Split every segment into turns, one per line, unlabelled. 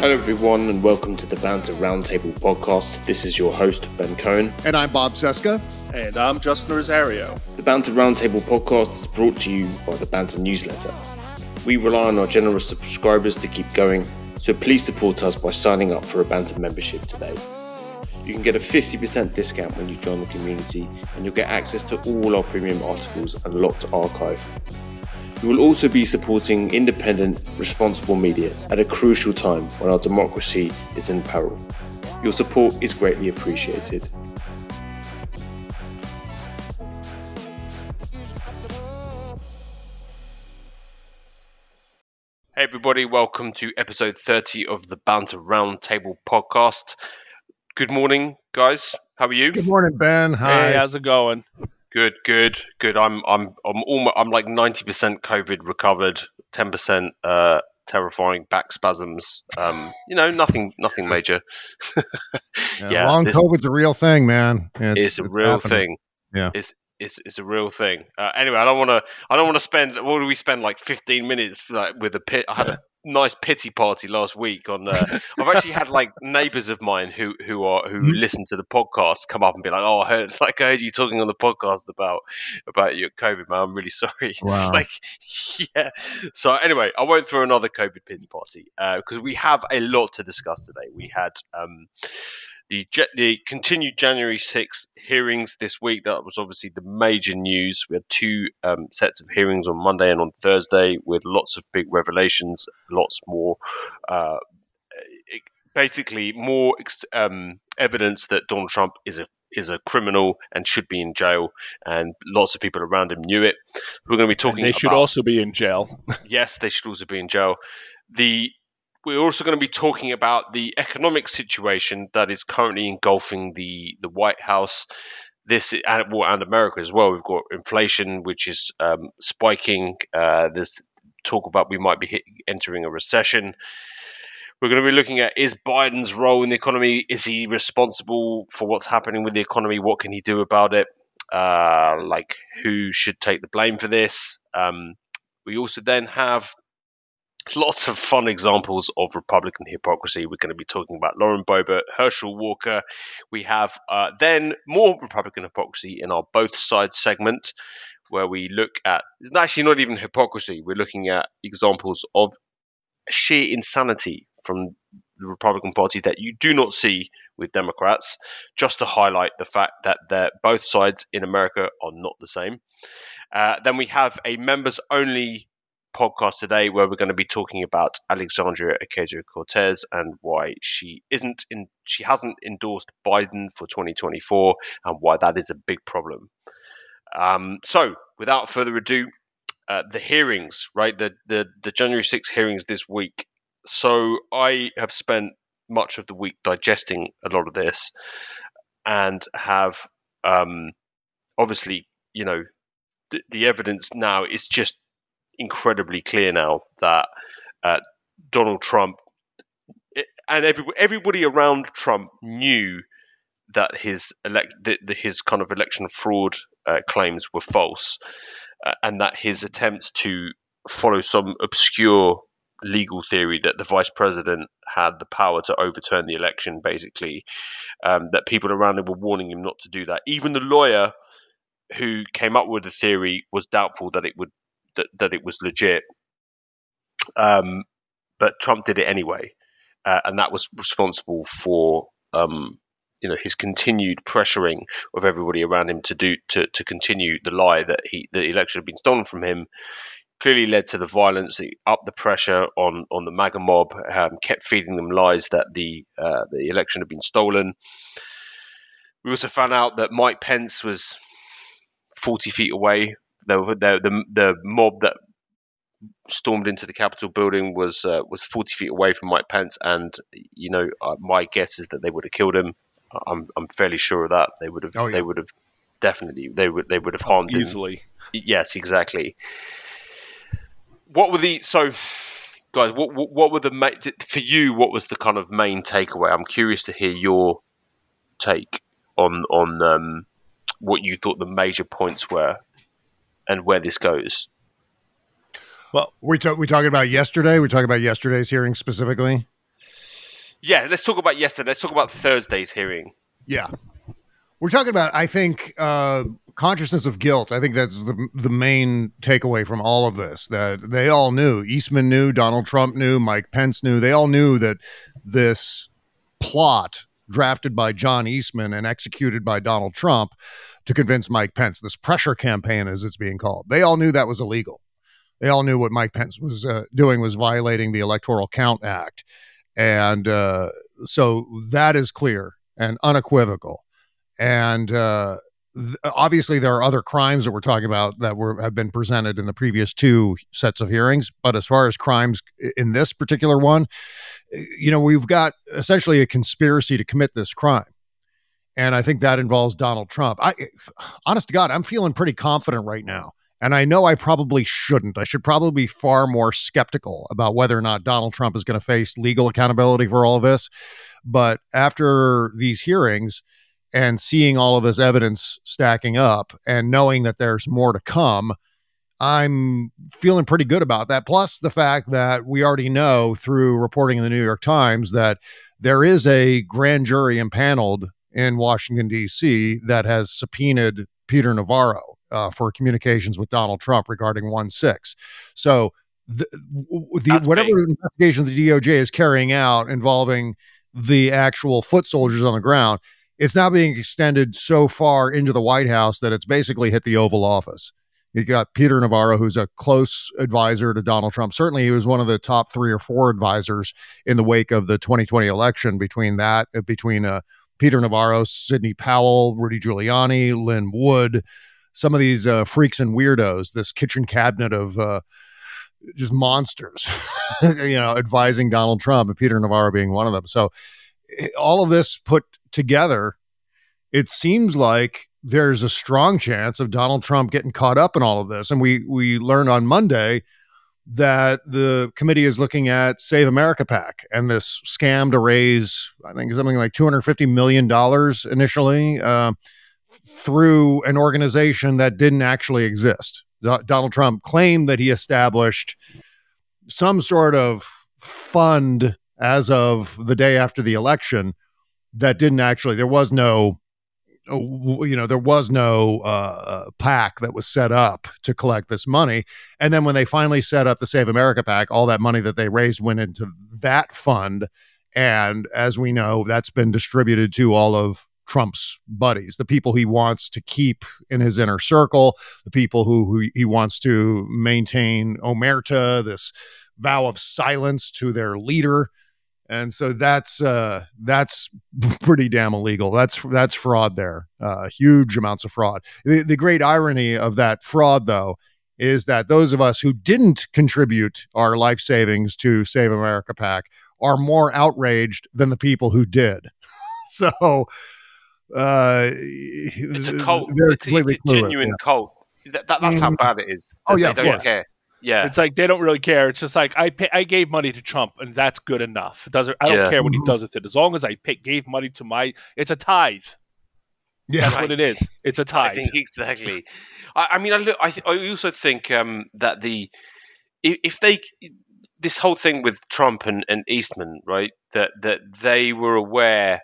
Hello, everyone, and welcome to the Banter Roundtable podcast. This is your host, Ben Cohen.
And I'm Bob Cesca.
And I'm Justin Rosario.
The Banter Roundtable podcast is brought to you by the Banter newsletter. We rely on our generous subscribers to keep going, so please support us by signing up for a Banter membership today. You can get a 50% discount when you join the community, and you'll get access to all our premium articles and locked archive. You will also be supporting independent, responsible media at a crucial time when our democracy is in peril. Your support is greatly appreciated.
Hey, everybody, welcome to episode 30 of the Banter Roundtable podcast. Good morning, guys. How are you?
Good morning, Ben. Hi.
Hey, how's it going?
Good, good, good. I'm, I'm, I'm almost, I'm like 90% COVID recovered, 10% uh, terrifying back spasms. Um, you know, nothing, nothing major.
yeah,
yeah,
long
this-
COVID's a real thing, man.
It's, a real
happening.
thing.
Yeah.
It's, it's, it's a real thing. Uh, anyway, I don't want to. I don't want to spend. What do we spend like 15 minutes like with a pit? I had a nice pity party last week on. Uh, I've actually had like neighbours of mine who who are who
Mhm.
listen to the podcast come up and be like, "Oh, I heard like I heard you talking on the podcast about about your COVID, man. I'm really sorry."
Wow.
like, yeah. So anyway, I won't throw another COVID pity party because we have a lot to discuss today. We had. Um, the, the continued January 6th hearings this week, that was obviously the major news. We had two um, sets of hearings on Monday and on Thursday with lots of big revelations, lots more, uh, basically more ex- um, evidence that Donald Trump is a is a criminal and should be in jail, and lots of people around him knew it. We're going to be talking.
And they should
about-
also be in jail.
yes, they should also be in jail. The we're also going to be talking about the economic situation that is currently engulfing the the White House. This and well, and America as well. We've got inflation, which is um, spiking. Uh, there's talk about we might be hit, entering a recession. We're going to be looking at is Biden's role in the economy? Is he responsible for what's happening with the economy? What can he do about it? Uh, like who should take the blame for this? Um, we also then have lots of fun examples of Republican hypocrisy. We're going to be talking about Lauren Boebert, Herschel Walker. We have uh, then more Republican hypocrisy in our both sides segment, where we look at it's actually not even hypocrisy. We're looking at examples of sheer insanity from the Republican Party that you do not see with Democrats, just to highlight the fact that both sides in America are not the same. Uh, then we have a members only podcast today where we're going to be talking about Alexandria Ocasio Cortez and why she isn't in she hasn't endorsed Biden for 2024 and why that is a big problem. Um, so, without further ado, uh, the hearings, right? The, the the January 6 hearings this week. So I have spent much of the week digesting a lot of this, and have um, obviously, you know, the, the evidence now is just incredibly clear now that uh, Donald Trump eh, and every, everybody around Trump knew that his elect his kind of election fraud uh, claims were false, uh, and that his attempts to follow some obscure legal theory that the vice president had the power to overturn the election, basically, um, that people around him were warning him not to do that. Even the lawyer who came up with the theory was doubtful that it would that, that it was legit. Um, but Trump did it anyway, uh, and that was responsible for um, you know his continued pressuring of everybody around him to do to, to continue the lie that he the election had been stolen from him. Clearly led to the violence, it upped the pressure on on the MAGA mob, um, kept feeding them lies that the uh, the election had been stolen. We also found out that Mike Pence was 40 feet away. The, the, the, the mob that stormed into the Capitol building was uh, was 40 feet away from Mike Pence, and you know uh, my guess is that they would have killed him. I'm I'm fairly sure of that. They would have
Oh, yeah.
they would have definitely they would they would have harmed him.
Easily.
Yes, exactly. What were the so guys? What what, what were the ma- for you? What was the kind of main takeaway? I'm curious to hear your take on on um, what you thought the major points were and where this goes.
Well,
We talk, we talking about yesterday. We talking about yesterday's hearing specifically.
Yeah, let's talk about yesterday. Let's talk about Thursday's hearing.
Yeah. We're talking about, I think, uh, consciousness of guilt. I think that's the the main takeaway from all of this. That they all knew. Eastman knew. Donald Trump knew. Mike Pence knew. They all knew that this plot drafted by John Eastman and executed by Donald Trump to convince Mike Pence, this pressure campaign, as it's being called, they all knew that was illegal. They all knew what Mike Pence was uh, doing was violating the Electoral Count Act, and uh, so that is clear and unequivocal. And uh, th- obviously, there are other crimes that we're talking about that were have been presented in the previous two sets of hearings. But as far as crimes in this particular one, you know, we've got essentially a conspiracy to commit this crime. And I think that involves Donald Trump. I, honest to God, I'm feeling pretty confident right now. And I know I probably shouldn't. I should probably be far more skeptical about whether or not Donald Trump is going to face legal accountability for all of this. But after these hearings, and seeing all of this evidence stacking up and knowing that there's more to come, I'm feeling pretty good about that. Plus, the fact that we already know through reporting in the New York Times that there is a grand jury impaneled in Washington, D.C., that has subpoenaed Peter Navarro uh, for communications with Donald Trump regarding 1 6. So, the, the whatever big. investigation the DOJ is carrying out involving the actual foot soldiers on the ground it's now being extended so far into the White House that it's basically hit the Oval Office. You got Peter Navarro, who's a close advisor to Donald Trump. Certainly, he was one of the top three or four advisors in the wake of the 2020 election. Between that, uh, between uh, Peter Navarro, Sidney Powell, Rudy Giuliani, Lin Wood, some of these uh, freaks and weirdos, this kitchen cabinet of uh, just monsters, you know, advising Donald Trump, and Peter Navarro being one of them. So, eh, all of this put together, it seems like there's a strong chance of Donald Trump getting caught up in all of this. And we we learned on Monday that the committee is looking at Save America PAC and this scam to raise, I think, something like $250 million initially uh, through an organization that didn't actually exist. Donald Trump claimed that he established some sort of fund as of the day after the election that didn't actually there was no you know there was no uh, PAC that was set up to collect this money. And then when they finally set up the save america PAC all that money that they raised went into that fund. And as we know that's been distributed to all of trump's buddies the people he wants to keep in his inner circle the people who, who he wants to maintain omerta this vow of silence to their leader and so that's uh, that's pretty damn illegal. That's that's fraud there, uh, huge amounts of fraud. The, the great irony of that fraud, though, is that those of us who didn't contribute our life savings to Save America PAC are more outraged than the people who did. so uh,
it's a cult. It's, it's, a genuine yeah. cult. That, that, that's how mm-hmm. bad it is.
Oh yeah,
they don't care. Yeah,
it's like they don't really care. It's just like I pay, I gave money to Trump, and that's good enough. It doesn't I don't yeah. care what he mm-hmm. does with it, as long as I pay, gave money to my. It's a tithe. Yeah, that's what it is. It's a tithe.
exactly. I, I, mean, I look. I, I also think um, that the if they this whole thing with Trump and, and Eastman, right? That that they were aware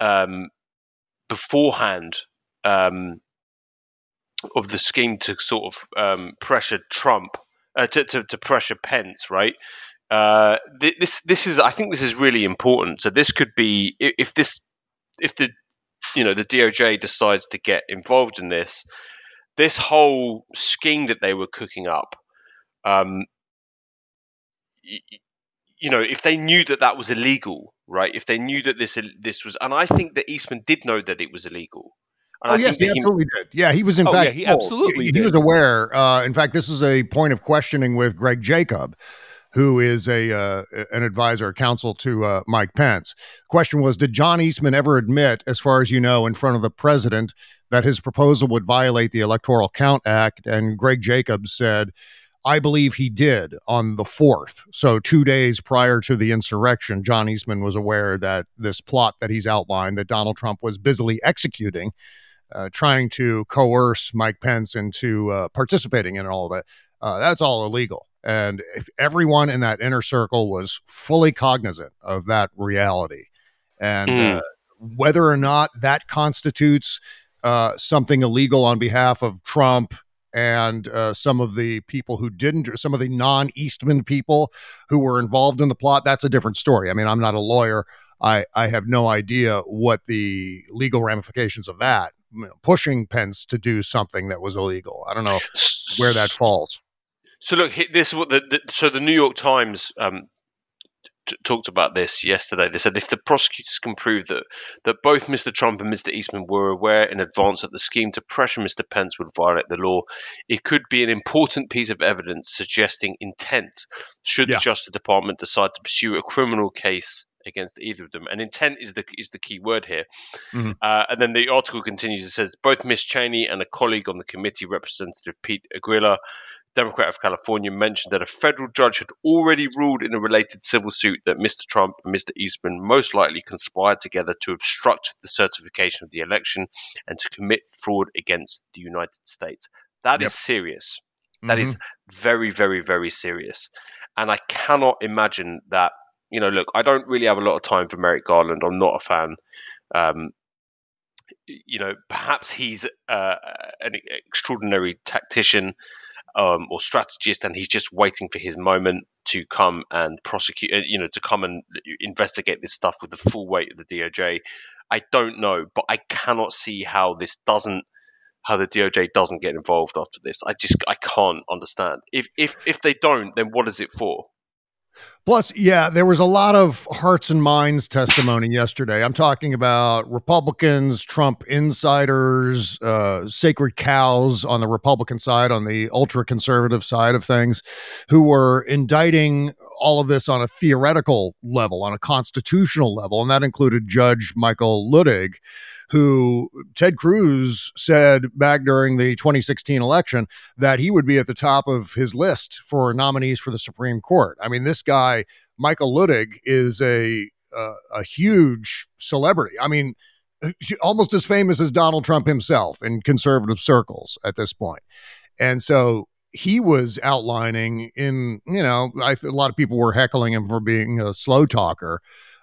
um, beforehand um, of the scheme to sort of um, pressure Trump, uh, to, to, to, pressure Pence, right? Uh, this this is I think this is really important. So this could be if this if the you know the DOJ decides to get involved in this, this whole scheme that they were cooking up, um, you know, if they knew that that was illegal, right? If they knew that this this was, and I think that Eastman did know that it was illegal.
And oh I yes, he absolutely did. Yeah, he was in
oh,
fact.
Yeah, he absolutely.
He, he was aware. Uh, in fact, this is a point of questioning with Greg Jacob, who is a uh, an advisor, counsel to uh, Mike Pence. Question was: Did John Eastman ever admit, as far as you know, in front of the president, that his proposal would violate the Electoral Count Act? And Greg Jacob said. I believe he did on the 4th. So, two days prior to the insurrection, John Eastman was aware that this plot that he's outlined that Donald Trump was busily executing uh, trying to coerce Mike Pence into uh, participating in all of it. Uh, that's all illegal. And everyone in that inner circle was fully cognizant of that reality. And mm. uh, whether or not that constitutes uh, something illegal on behalf of Trump and uh, some of the people who didn't, some of the non Eastman people who were involved in the plot, that's a different story. I mean, I'm not a lawyer. I, I have no idea what the legal ramifications of that, pushing Pence to do something that was illegal. I don't know where that falls.
So look, this is what the, the so the New York Times um, t- talked about this yesterday. They said if the prosecutors can prove that that both Mr. Trump and Mr. Eastman were aware in advance that the scheme to pressure Mr. Pence would violate the law, it could be an important piece of evidence suggesting intent. Should yeah. the Justice Department decide to pursue a criminal case against either of them. And intent is the is the key word here. Mm-hmm. Uh, and then the article continues. It says both Miss Cheney and a colleague on the committee, Representative Pete Aguilar, Democrat of California, mentioned that a federal judge had already ruled in a related civil suit that Mr. Trump and Mr. Eastman most likely conspired together to obstruct the certification of the election and to commit fraud against the United States. That yep. is serious. That mm-hmm. is very, very, very serious. And I cannot imagine that. You know, look, I don't really have a lot of time for Merrick Garland. I'm not a fan. Um, you know, perhaps he's uh, an extraordinary tactician um, or strategist, and he's just waiting for his moment to come and prosecute, uh, you know, to come and investigate this stuff with the full weight of the DOJ. I don't know, but I cannot see how this doesn't, how the DOJ doesn't get involved after this. I just, I can't understand. If if if they don't, then what is it for?
Plus, yeah, there was a lot of hearts and minds testimony yesterday. I'm talking about Republicans, Trump insiders, uh, sacred cows on the Republican side, on the ultra conservative side of things, who were indicting all of this on a theoretical level, on a constitutional level. And that included Judge Michael Luttig, who Ted Cruz said back during the 2016 election that he would be at the top of his list for nominees for the Supreme Court. I mean, this guy, Michael Luttig, is a uh, a huge celebrity. I mean, almost as famous as Donald Trump himself in conservative circles at this point. And so he was outlining in, you know, a lot of people were heckling him for being a slow talker.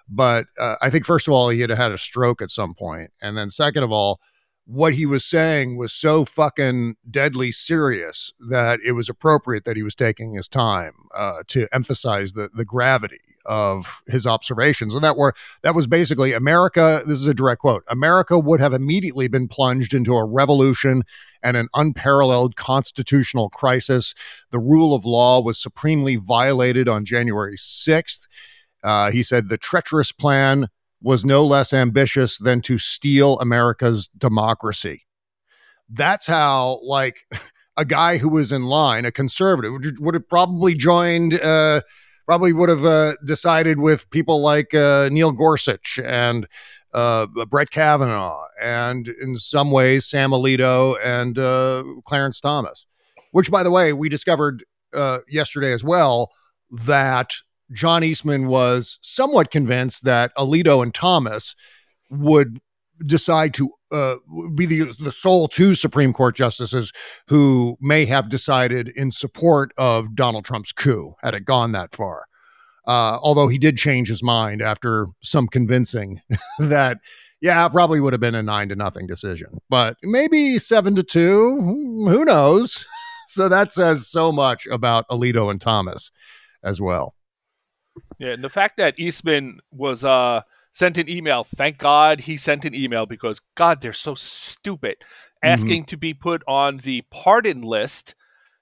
But uh, I think, first of all, he had had a stroke at some. And then, second of all, what he was saying was so fucking deadly serious that it was appropriate that he was taking his time uh, to emphasize the, the gravity of his observations. And that were that was basically America. This is a direct quote. America would have immediately been plunged into a revolution and an unparalleled constitutional crisis. The rule of law was supremely violated on January 6th. Uh, he said the treacherous plan was no less ambitious than to steal America's democracy. That's how, like, a guy who was in line, a conservative, would have probably joined, uh, probably would have uh, decided with people like uh, Neil Gorsuch and uh, Brett Kavanaugh, and in some ways, Sam Alito and uh, Clarence Thomas, which, by the way, we discovered uh, yesterday as well that John Eastman was somewhat convinced that Alito and Thomas would decide to uh, be the, the sole two Supreme Court justices who may have decided in support of Donald Trump's coup had it gone that far. Uh, although he did change his mind after some convincing that, yeah, probably would have been a nine to nothing decision, but maybe seven to two. Who knows? so that says so much about Alito and Thomas as well.
Yeah, and the fact that Eastman was uh sent an email, thank God he sent an email because God, they're so stupid. Mm-hmm. Asking to be put on the pardon list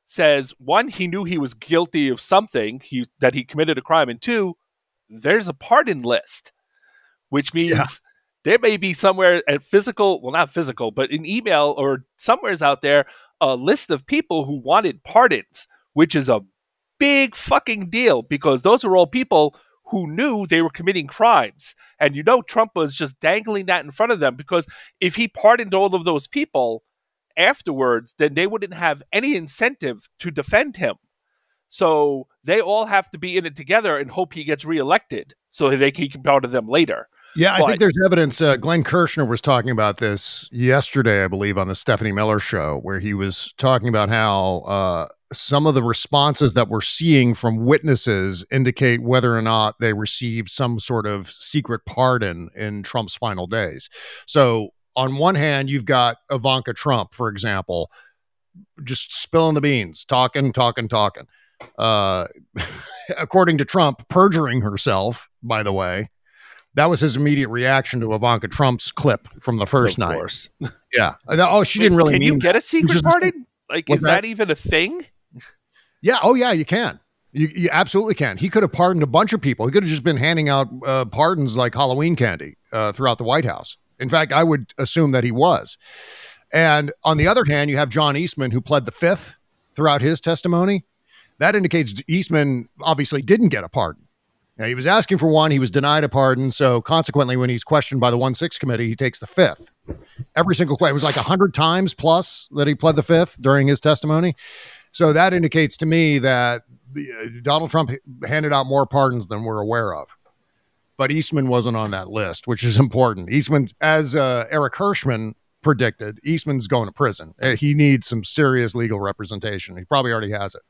says one, he knew he was guilty of something, he that he committed a crime, and two, there's a pardon list, which means yeah. there may be somewhere at physical, well, not physical, but an email or somewhere's out there a list of people who wanted pardons, which is a big fucking deal because those are all people who knew they were committing crimes. And you know, Trump was just dangling that in front of them because if he pardoned all of those people afterwards, then they wouldn't have any incentive to defend him. So they all have to be in it together and hope he gets reelected so they can pardon them later.
Yeah, I but, think there's evidence. Uh, Glenn Kirshner was talking about this yesterday, I believe, on the Stephanie Miller show, where he was talking about how uh, some of the responses that we're seeing from witnesses indicate whether or not they received some sort of secret pardon in Trump's final days. So, on one hand, you've got Ivanka Trump, for example, just spilling the beans, talking, talking, talking. Uh, according to Trump, perjuring herself, by the way. That was his immediate reaction to Ivanka Trump's clip from the first
of
night.
course.
Yeah. Oh, she didn't really
Can you get a secret pardon? Like,
What's
is that?
that?
even a thing?
Yeah. Oh, yeah. You can. You, you absolutely can. He could have pardoned a bunch of people. He could have just been handing out uh, pardons like Halloween candy uh, throughout the White House. In fact, I would assume that he was. And on the other hand, you have John Eastman, who pled the fifth throughout his testimony. That indicates Eastman obviously didn't get a pardon. Now, he was asking for one, he was denied a pardon. So consequently, when he's questioned by the 1 6 committee, he takes the fifth. Every single question. It was like 100 times plus that he pled the fifth during his testimony. So that indicates to me that uh, Donald Trump handed out more pardons than we're aware of. But Eastman wasn't on that list, which is important. Eastman, as uh, Eric Herschmann predicted, Eastman's going to prison. Uh, He needs some serious legal representation. He probably already has it.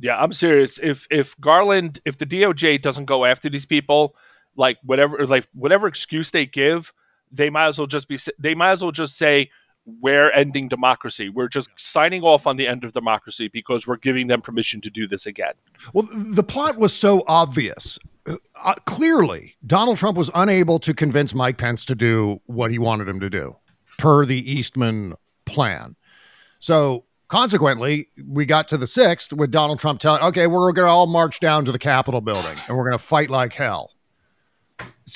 Yeah, I'm serious. If if Garland, if the DOJ doesn't go after these people, like whatever, like whatever excuse they give, they might as well just be. They might as well just say we're ending democracy. We're just signing off on the end of democracy because we're giving them permission to do this again.
Well, the plot was so obvious. Uh, clearly, Donald Trump was unable to convince Mike Pence to do what he wanted him to do per the Eastman plan. So, consequently, we got to the sixth with Donald Trump telling, okay, we're going to all march down to the Capitol building and we're going to fight like hell.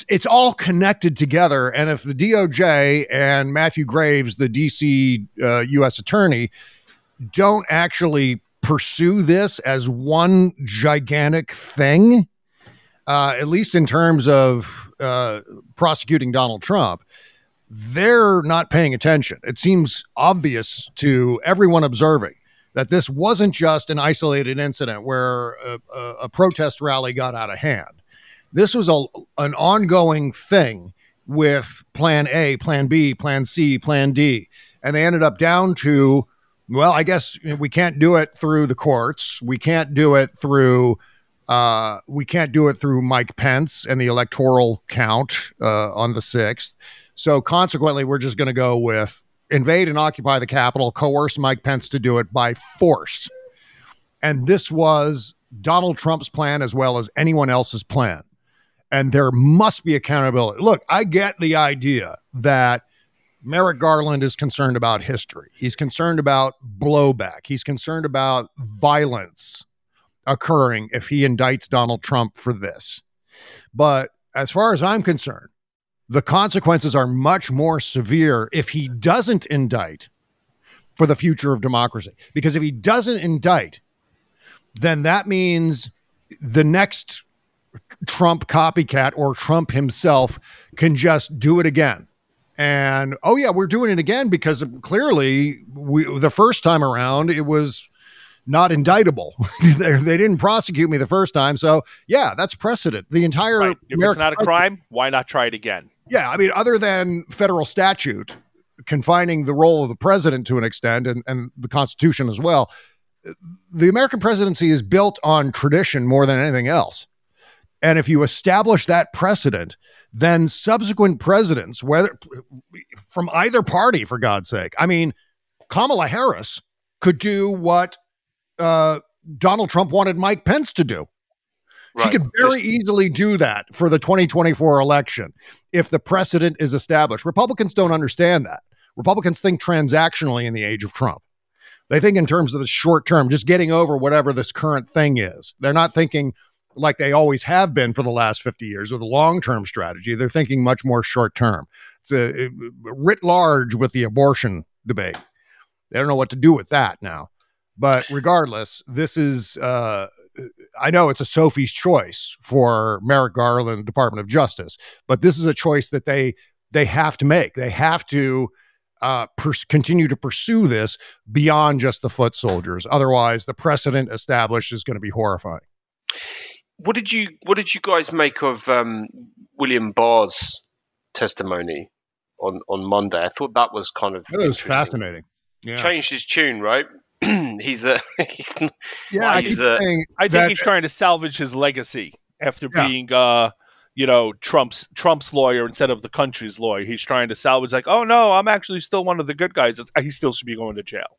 It's, all connected together. And if the DOJ and Matthew Graves, the DC uh, U.S. attorney, don't actually pursue this as one gigantic thing, uh, at least in terms of uh, prosecuting Donald Trump, they're not paying attention. It seems obvious to everyone observing that this wasn't just an isolated incident where a, a protest rally got out of hand. This was a, an ongoing thing with plan A, plan B, plan C, plan D. And they ended up down to, well, I guess we can't do it through the courts. We can't do it through uh, we can't do it through Mike Pence and the electoral count uh, on the 6th. So consequently, we're just going to go with invade and occupy the Capitol, coerce Mike Pence to do it by force. And this was Donald Trump's plan as well as anyone else's plan. And there must be accountability. Look, I get the idea that Merrick Garland is concerned about history. He's concerned about blowback. He's concerned about violence occurring if he indicts Donald Trump for this. But as far as I'm concerned, the consequences are much more severe if he doesn't indict for the future of democracy. Because if he doesn't indict, then that means the next Trump copycat or Trump himself can just do it again. And oh yeah, we're doing it again because clearly we the first time around it was not indictable. they, they didn't prosecute me the first time, so yeah, that's precedent. The entire
Right. If it's not a crime, why not try it again?
yeah, I mean, other than federal statute confining the role of the president to an extent and, and the Constitution as well, the American presidency is built on tradition more than anything else. And if you establish that precedent, then subsequent presidents, whether from either party, for God's sake, I mean, Kamala Harris could do what uh, Donald Trump wanted Mike Pence to do. She could very easily do that for the 2024 election if the precedent is established. Republicans don't understand that. Republicans think transactionally in the age of Trump. They think in terms of the short term, just getting over whatever this current thing is. They're not thinking like they always have been for the last 50 years with a long term strategy. They're thinking much more short term. It's a, it- writ large with the abortion debate. They don't know what to do with that now. But regardless, this is, uh, I know it's a Sophie's choice for Merrick Garland, Department of Justice, but this is a choice that they they have to make. They have to uh, pers- continue to pursue this beyond just the foot soldiers. Otherwise, the precedent established is going to be horrifying.
What did you What did you guys make of um, William Barr's testimony on on Monday? I thought that was kind of
That was fascinating. Yeah.
Changed his tune, right? he's a he's,
Yeah, I
he's
keep
a-
saying
I think
that-
he's trying to salvage his legacy after
Yeah.
being, uh, you know, Trump's Trump's lawyer instead of the country's lawyer. He's trying to salvage, like, oh no, I'm actually still one of the good guys. It's, he still should be going to jail.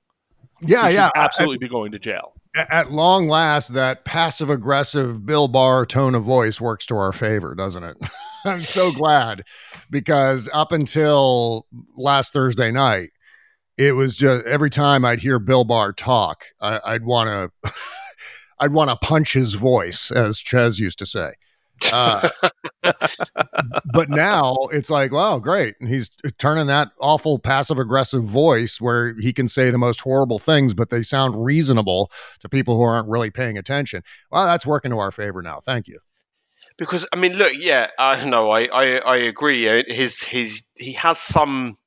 yeah,
He
yeah,
absolutely be going to jail.
At, long last, that passive aggressive Bill Barr tone of voice works to our favor, doesn't it? I'm so glad because up until last Thursday night, it was just every time I'd hear Bill Barr talk, I, I'd want to, I'd want to punch his voice, as Ches used to say. Uh, but now it's like, wow, great. And he's turning that awful passive aggressive voice where he can say the most horrible things, but they sound reasonable to people who aren't really paying attention. Well, that's working to our favor now. Thank you.
because I mean, look, yeah, I know, I, I, I agree. His, his, he has some.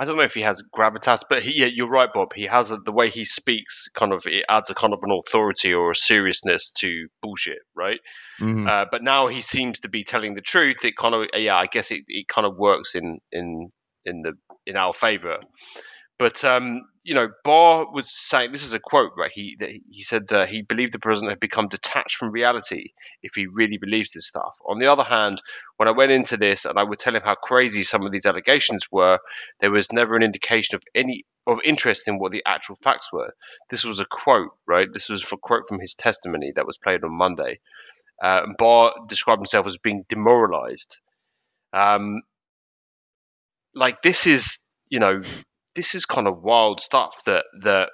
I don't know if he has gravitas, but he, yeah, you're right, Bob. He has a, the way he speaks. Kind of, it adds a kind of an authority or a seriousness to bullshit, right?
Mhm.
Uh, but now he seems to be telling the truth. It kind of, yeah, I guess it, it kind of works in in in the in our favor. But um, you know, Barr was saying this is a quote, right? He he said uh, he believed the president had become detached from reality if he really believes this stuff. On the other hand, when I went into this and I would tell him how crazy some of these allegations were, there was never an indication of any of interest in what the actual facts were. This was a quote, right? This was a quote from his testimony that was played on Monday. Uh, Barr described himself as being demoralized. Um, like this is, you know, this is kind of wild stuff that that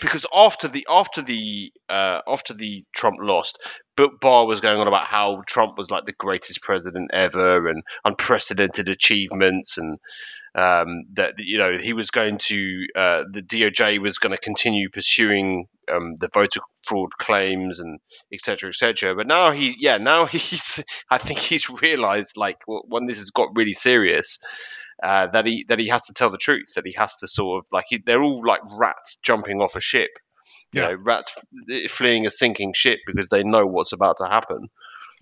because after the after the uh, after the Trump lost, but Barr was going on about how Trump was like the greatest president ever and unprecedented achievements and um, that you know he was going to uh, the DOJ was going to continue pursuing um, the voter fraud claims and et cetera, et cetera. But now he, yeah, now he's, I think he's realized like when this has got really serious, uh, that he that he has to tell the truth, that he has to sort of like he, they're all like rats jumping off a ship, you
Yeah.
know, rats f- fleeing a sinking ship because they know what's about to happen.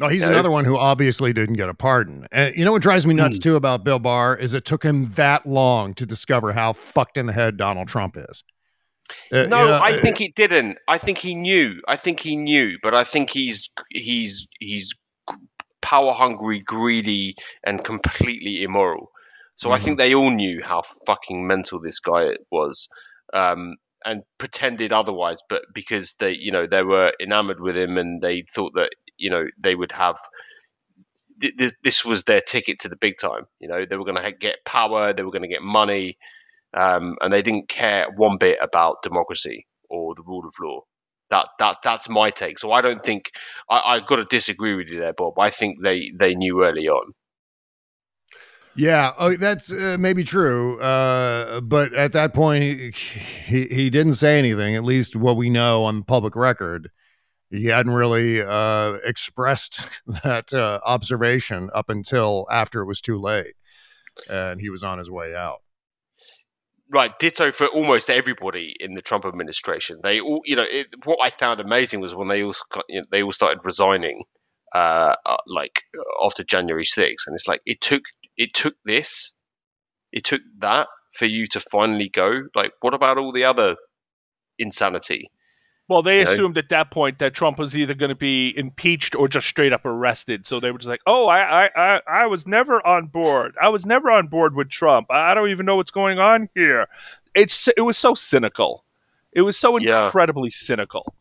No, he's
Yeah.
another one who obviously didn't get a pardon. And you know what drives me nuts too about Bill Barr is it took him that long to discover how fucked in the head Donald Trump is. Uh,
No,
you know,
I
uh,
think he didn't. I think he knew. I think he knew, but I think he's he's he's power hungry, greedy, and completely immoral. So I think they all knew how fucking mental this guy was, um, and pretended otherwise. But because they, you know, they were enamored with him, and they thought that you know they would have. This, this was their ticket to the big time. You know, they were going to get power, they were going to get money, um, and they didn't care one bit about democracy or the rule of law. That that that's my take. So I don't think I, I've got to disagree with you there, Bob. I think they they knew early on.
Yeah, oh, that's uh, maybe true. Uh, but at that point, he, he didn't say anything. At least what we know on public record, he hadn't really uh, expressed that uh, observation up until after it was too late, and he was on his way out.
Right, ditto for almost everybody in the Trump administration. They all, you know, it, what I found amazing was when they all you know, they all started resigning, uh, uh, like after January 6th, and it's like it took it took this, it took that for you to finally go. Like, what about all the other insanity?
Well, they
You know?
assumed at that point that Trump was either going to be impeached or just straight up arrested. So they were just like, "Oh, I, I, I, I was never on board. I was never on board with Trump. I don't even know what's going on here." It's it was so cynical. It was so
Yeah.
incredibly cynical.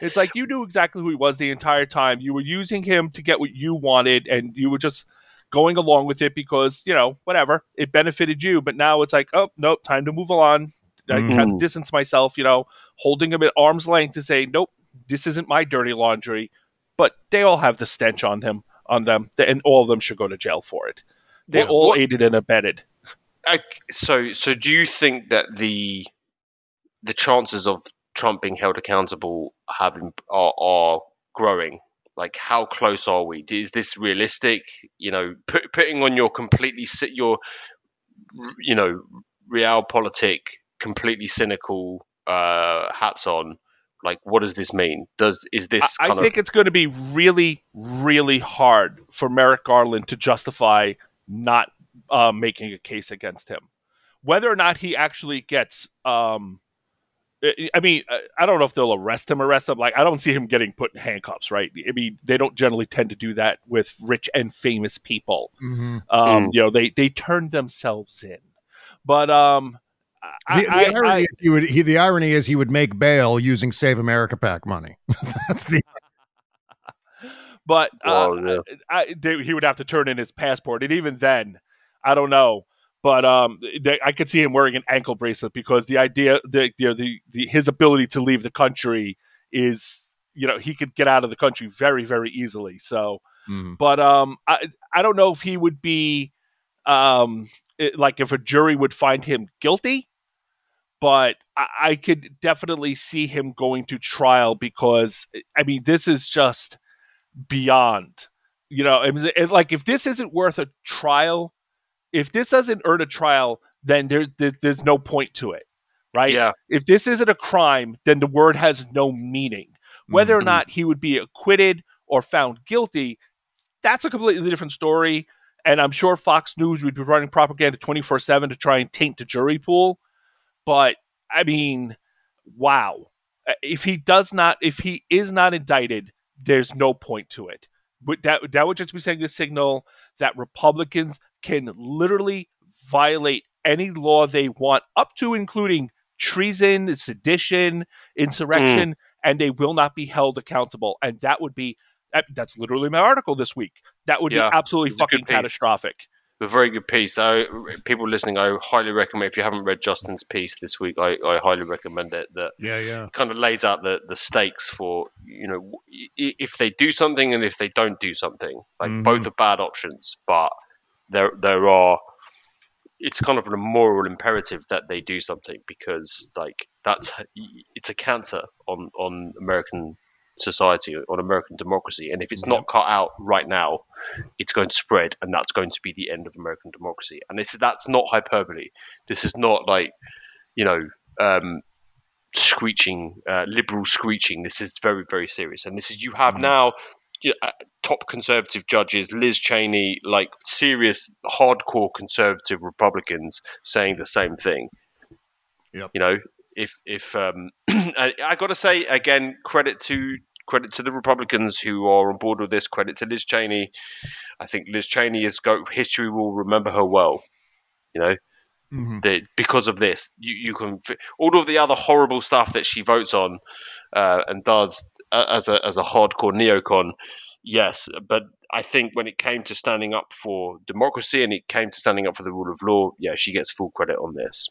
It's like you knew exactly who he was the entire time. You were using him to get what you wanted, and you were just going along with it because you know whatever it benefited you. But now it's like, oh nope, time to move on. I hmm. kind of distance myself, you know, holding him at arm's length to say, nope, this isn't my dirty laundry. But they all have the stench on them, on them, and all of them should go to jail for it. They
What-
all
what-
aided and abetted.
I, so, so do you think that the the chances of Trump being held accountable have are, are growing? Like, how close are we? Is this realistic? You know, put, putting on your completely your you know realpolitik, completely cynical uh, hats on. Like, what does this mean? Does is this?
I, I think
of,
it's going to be really, really hard for Merrick Garland to justify not uh, making a case against him. Whether or not he actually gets um, I mean, I don't know if they'll arrest him. Arrest him. Like, I don't see him getting put in handcuffs. Right. I mean, they don't generally tend to do that with rich and famous people.
Mhm.
Um,
Mm.
You know, they they turn themselves in. But um,
The, the
I-
irony
I-
is he would he, the irony is he would make bail using Save America PAC money. That's the
but uh,
Oh, yeah.
I, they, he would have to turn in his passport, and even then, I don't know. But um, they, I could see him wearing an ankle bracelet because the idea, the, you know, the, the his ability to leave the country is, you know, he could get out of the country very, very easily. So,
Mhm.
but um, I I don't know if he would be, um, it- like if a jury would find him guilty, but I, I could definitely see him going to trial because I mean this is just beyond, you know, it it, like if this isn't worth a trial, if this doesn't earn a trial, then there's there, there's no point to it, right?
Yeah.
If this isn't a crime, then the word has no meaning. Whether or
Mhm.
not he would be acquitted or found guilty, that's a completely different story. And I'm sure Fox News would be running propaganda 24 7 to try and taint the jury pool. But I mean, wow. Uh, If he does not, if he is not indicted, there's no point to it. But that, that would just be sending a signal that Republicans can literally violate any law they want, up to including treason, sedition, insurrection, and they will not be held accountable. And that would be that's literally my article this week. That would
Yeah,
be absolutely
it's a good
fucking catastrophic.
A very good piece. So, people listening, I highly recommend. If you haven't read Justin's piece this week, I, I highly recommend it. That
yeah, yeah.
kind of lays out the, the stakes for you know if they do something and if they don't do something. Like
Mhm.
both are bad options, but there there are. It's kind of a moral imperative that they do something because like that's it's a cancer on on American society on American democracy, and if it's not cut out right now, it's going to spread, and that's going to be the end of American democracy. And this, that's not hyperbole. This is not like you know. Um, screeching, uh, liberal screeching. This is very, very serious. And this is you have now you know, uh, top conservative judges, Liz Cheney, like serious, hardcore conservative Republicans saying the same thing.
Yep.
You know, if if um, I, I got to say again, credit to credit to the Republicans who are on board with this. Credit to Liz Cheney. I think Liz Cheney is go. History will remember her well. You know,
Mhm.
that because of this, you, you can all of the other horrible stuff that she votes on uh, and does uh, as a as a hardcore neocon. Yes, but I think when it came to standing up for democracy and it came to standing up for the rule of law, yeah, she gets full credit on this.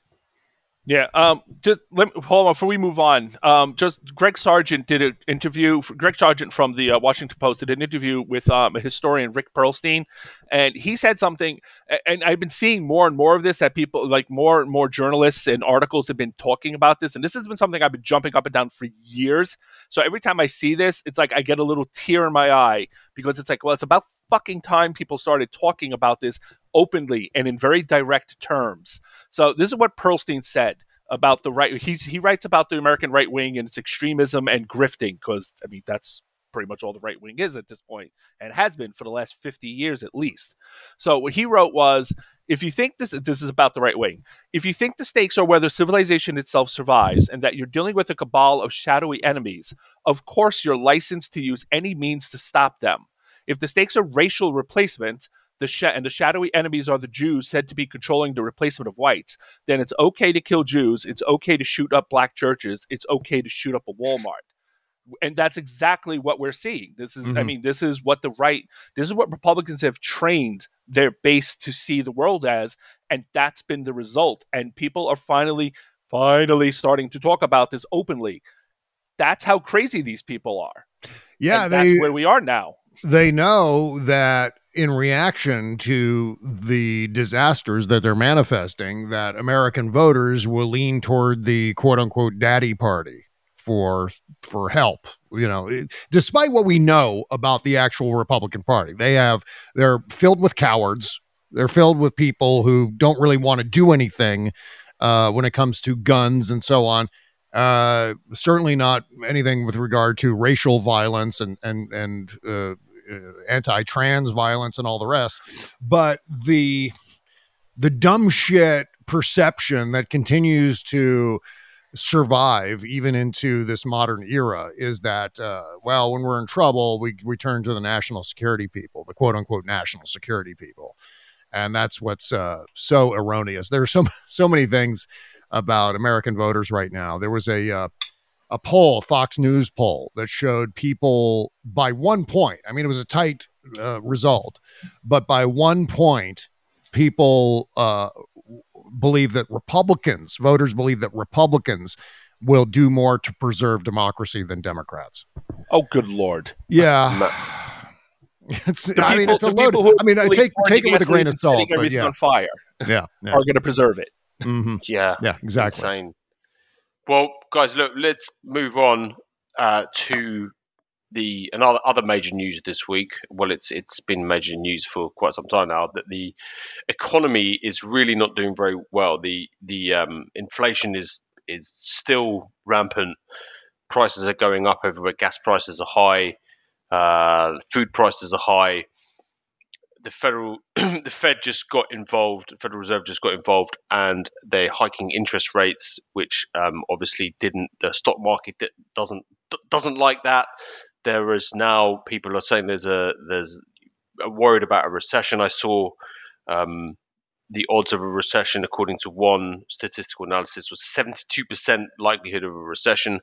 Yeah. Um. Just let me, hold on before we move on. Um. Just Greg Sargent did an interview. Greg Sargent from the uh, Washington Post did an interview with um, a historian Rick Perlstein, and he said something. And I've been seeing more and more of this that people like more and more journalists and articles have been talking about this, and this has been something I've been jumping up and down for years. So every time I see this, it's like I get a little tear in my eye because it's like, well, it's about fucking time people started talking about this openly and in very direct terms. So this is what Perlstein said about the right. He he writes about the American right wing and its extremism and grifting because I mean that's pretty much all the right wing is at this point and has been for the last 50 years at least. So what he wrote was if you think this this is about the right wing, if you think the stakes are whether civilization itself survives and that you're dealing with a cabal of shadowy enemies, of course you're licensed to use any means to stop them. If the stakes are racial replacement, the sh- and the shadowy enemies are the Jews said to be controlling the replacement of whites, then it's okay to kill Jews. It's okay to shoot up black churches. It's okay to shoot up a Walmart. And that's exactly what we're seeing. This is, I
Mhm.
mean, this is what the right, this is what Republicans have trained their base to see the world as. And that's been the result. And people are finally, finally starting to talk about this openly. That's how crazy these people are.
Yeah, they
that's where we are now.
they know that in reaction to the disasters that they're manifesting, that American voters will lean toward the quote unquote daddy party for for help. You know, it- despite what we know about the actual Republican Party, they have they're filled with cowards. They're filled with people who don't really want to do anything uh, when it comes to guns and so on. Uh, certainly not anything with regard to racial violence and and and uh, anti-trans violence and all the rest but the the dumb shit perception that continues to survive even into this modern era is that uh, well when we're in trouble we, we turn to the national security people the quote unquote national security people. And that's what's uh, so erroneous. There's so so many things about american voters right now. There was a uh, a poll a fox news poll that showed people by one point i mean it was a tight uh, result but by one point people uh, believe that Republicans, voters believe that Republicans will do more to preserve democracy than Democrats.
Oh, good lord!
Yeah, it's. I mean, it's a load. I mean, I take take it with a grain of salt. But yeah.
on fire.
Yeah, yeah.
are going to preserve it.
Mm-hmm.
Yeah,
yeah, exactly.
Insane. Well, guys, look, let's move on uh, to the another other major news this week. Well, it's it's been major news for quite some time now that the economy is really not doing very well. The the um, inflation is is still rampant. Prices are going up everywhere. Gas prices are high. Uh, food prices are high. The federal the Fed just got involved. The Federal Reserve just got involved, and they're hiking interest rates, which um, obviously didn't. The stock market doesn't doesn't like that there is now people are saying there's a there's worried about a recession. I saw um, the odds of a recession, according to one statistical analysis, was 72% likelihood of a recession.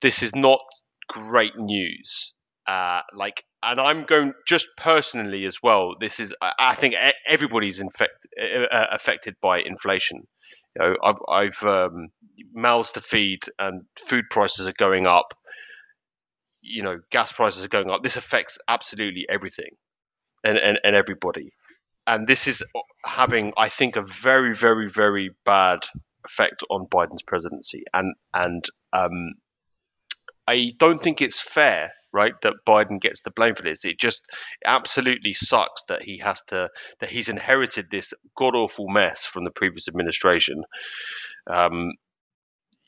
This is not great news. Uh, like, and I'm going just personally as well. This is, I think, everybody's infect, uh, affected by inflation. You know, I've, I've um, mouths to feed, and food prices are going up you know gas prices are going up. This affects absolutely everything and, and, and everybody. And this is having, I think, a very, very, very bad effect on Biden's presidency. And and um, I don't think it's fair, right, that Biden gets the blame for this. It just absolutely sucks that he has to that he's inherited this god awful mess from the previous administration. Um,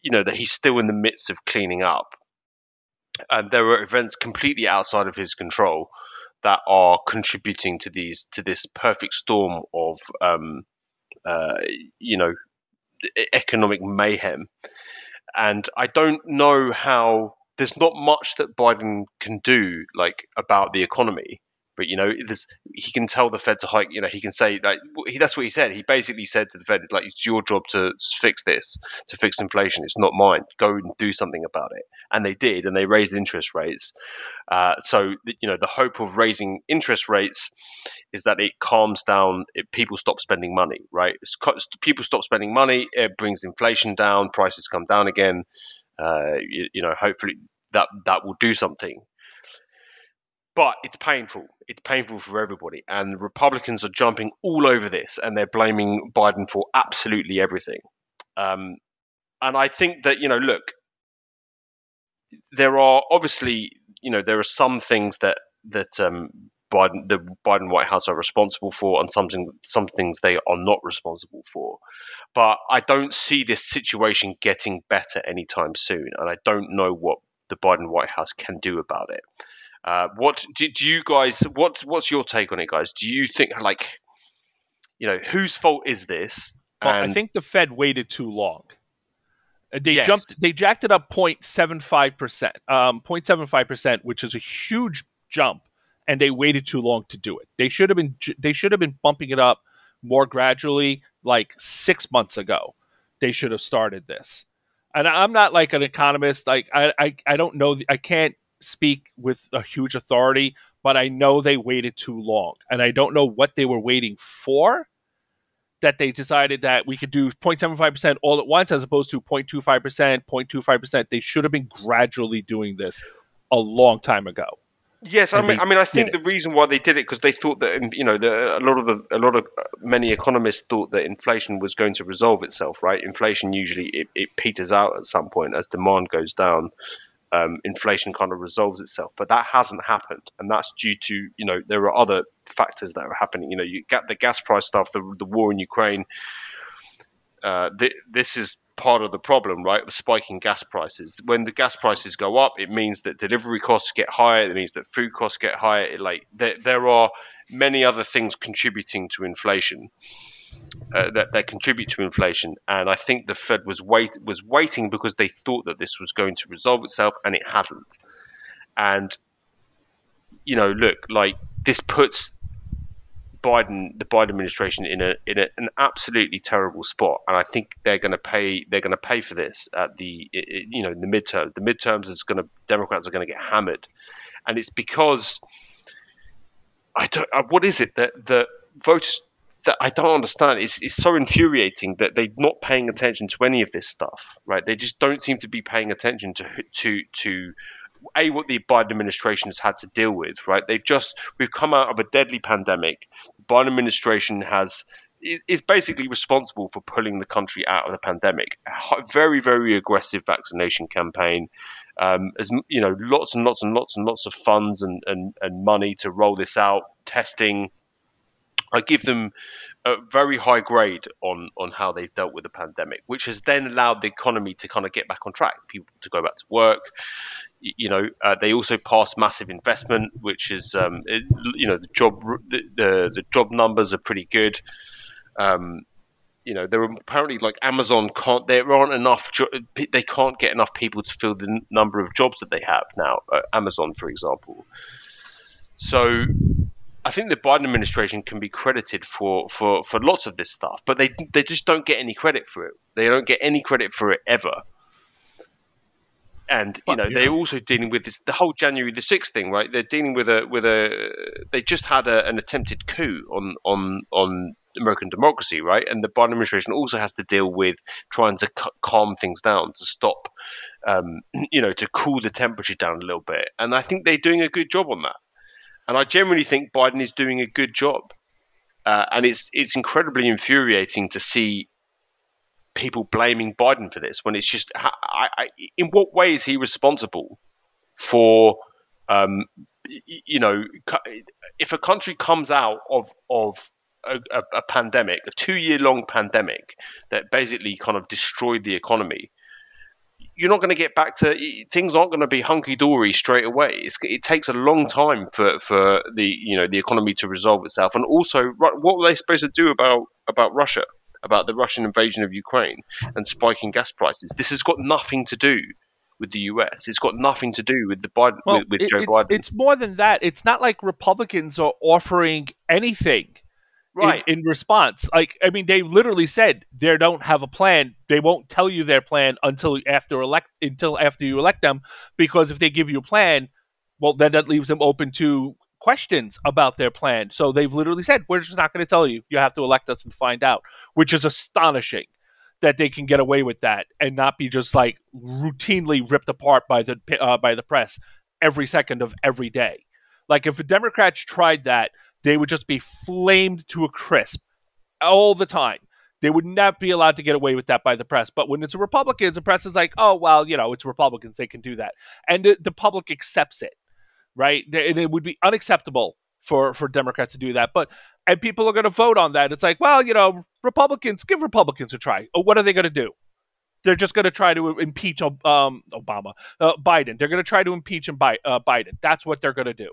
you know that he's still in the midst of cleaning up and there are events completely outside of his control that are contributing to these to this perfect storm of um, uh, you know economic mayhem. And I don't know how. There's not much that Biden can do like about the economy but you know, he can tell the Fed to hike. You know, he can say like he, that's what he said. He basically said to the Fed, "It's like it's your job to fix this, to fix inflation. It's not mine. Go and do something about it." And they did, and they raised interest rates. Uh, so you know, the hope of raising interest rates is that it calms down. It, people stop spending money, right? It's, people stop spending money. It brings inflation down. Prices come down again. Uh, you, you know, hopefully that that will do something but it's painful. It's painful for everybody. And Republicans are jumping all over this and they're blaming Biden for absolutely everything. Um, and I think that, you know, look, there are obviously, you know, there are some things that, that, um, Biden, the Biden White House are responsible for, and something, some things they are not responsible for. But I don't see this situation getting better anytime soon, and I don't know what the Biden White House can do about it. Uh, what do, do you guys? What what's your take on it, guys? Do you think like, you know, whose fault is this?
Well, I think the Fed waited too long. Uh, they yes. jumped. They jacked it up 0.75 percent, um, 0.75 percent, which is a huge jump, and they waited too long to do it. They should have been. They should have been bumping it up more gradually, like six months ago. They should have started this. And I'm not like an economist. Like I, I, I don't know. I can't speak with a huge authority, but I know they waited too long. And I don't know what they were waiting for that they decided that we could do 0.75% all at once as opposed to 0.25%, 0.25%. They should have been gradually doing this a long time ago.
Yes, I mean, I mean, I think the reason why they did it because they thought that you know the, a lot of the a lot of uh, many economists thought that inflation was going to resolve itself. Right, inflation usually it, it peters out at some point as demand goes down, um, inflation kind of resolves itself. But that hasn't happened, and that's due to you know there are other factors that are happening. You know, you get the gas price stuff, the the war in Ukraine. Uh, th- this is part of the problem, right? The spiking gas prices. When the gas prices go up, it means that delivery costs get higher. It means that food costs get higher. It, like there, there are many other things contributing to inflation. uh, that, that contribute to inflation. And I think the Fed was wait was waiting because they thought that this was going to resolve itself, and it hasn't. And you know, look, like this puts Biden, the Biden administration, in a in a, an absolutely terrible spot, and I think they're going to pay. They're going to pay for this at the you know in the midterm. The midterms is going to Democrats are going to get hammered, and it's because I don't. Uh, what is it that the voters that I don't understand. It's, it's so infuriating that they're not paying attention to any of this stuff, right? They just don't seem to be paying attention to to to a what the Biden administration has had to deal with, right? They've just we've come out of a deadly pandemic. The Biden administration has is basically responsible for pulling the country out of the pandemic. A very very aggressive vaccination campaign. Um, as you know, lots and lots and lots and lots of funds and, and, and money to roll this out, testing, I give them a very high grade on on how they've dealt with the pandemic, which has then allowed the economy to kind of get back on track, people to go back to work. You know, uh, they also passed massive investment, which is um, it, you know the job the, the, the job numbers are pretty good. Um, you know, there are apparently like Amazon can't. There aren't enough. Jo- they can't get enough people to fill the n- number of jobs that they have now. Uh, Amazon, for example. So I think the Biden administration can be credited for, for, for lots of this stuff, but they they just don't get any credit for it. They don't get any credit for it ever. And you know yeah. they're also dealing with this the whole January the sixth thing, right? They're dealing with a with a they just had a, an attempted coup on on on American democracy, right? And the Biden administration also has to deal with trying to c- calm things down, to stop, um, you know, to cool the temperature down a little bit. And I think they're doing a good job on that. And I generally think Biden is doing a good job. Uh, and it's it's incredibly infuriating to see people blaming Biden for this when it's just I, I, in what way is he responsible for um, you know if a country comes out of of a, a, a pandemic a two year long pandemic that basically kind of destroyed the economy you're not going to get back to things aren't going to be hunky dory straight away. It's, it takes a long time for, for the you know the economy to resolve itself, and also what were they supposed to do about about Russia, about the Russian invasion of Ukraine and spiking gas prices? This has got nothing to do with the U.S. It's got nothing to do with the Biden well, with, with
it,
Joe
it's,
Biden.
It's more than that. It's not like Republicans are offering anything
right
in, in, response like i mean they literally said they don't have a plan they won't tell you their plan until after elect until after you elect them because if they give you a plan well then that leaves them open to questions about their plan so they've literally said we're just not going to tell you you have to elect us and find out which is astonishing that they can get away with that and not be just like routinely ripped apart by the uh, by the press every second of every day like if the democrats tried that they would just be flamed to a crisp all the time. They would not be allowed to get away with that by the press. But when it's a Republicans, the press is like, oh, well, you know, it's Republicans. They can do that. And the, the public accepts it, right? And it would be unacceptable for, for Democrats to do that. But, and people are going to vote on that. It's like, well, you know, Republicans, give Republicans a try. Oh, what are they going to do? They're just going to try to impeach um, Obama, uh, Biden. They're going to try to impeach him by, uh, Biden. That's what they're going to do.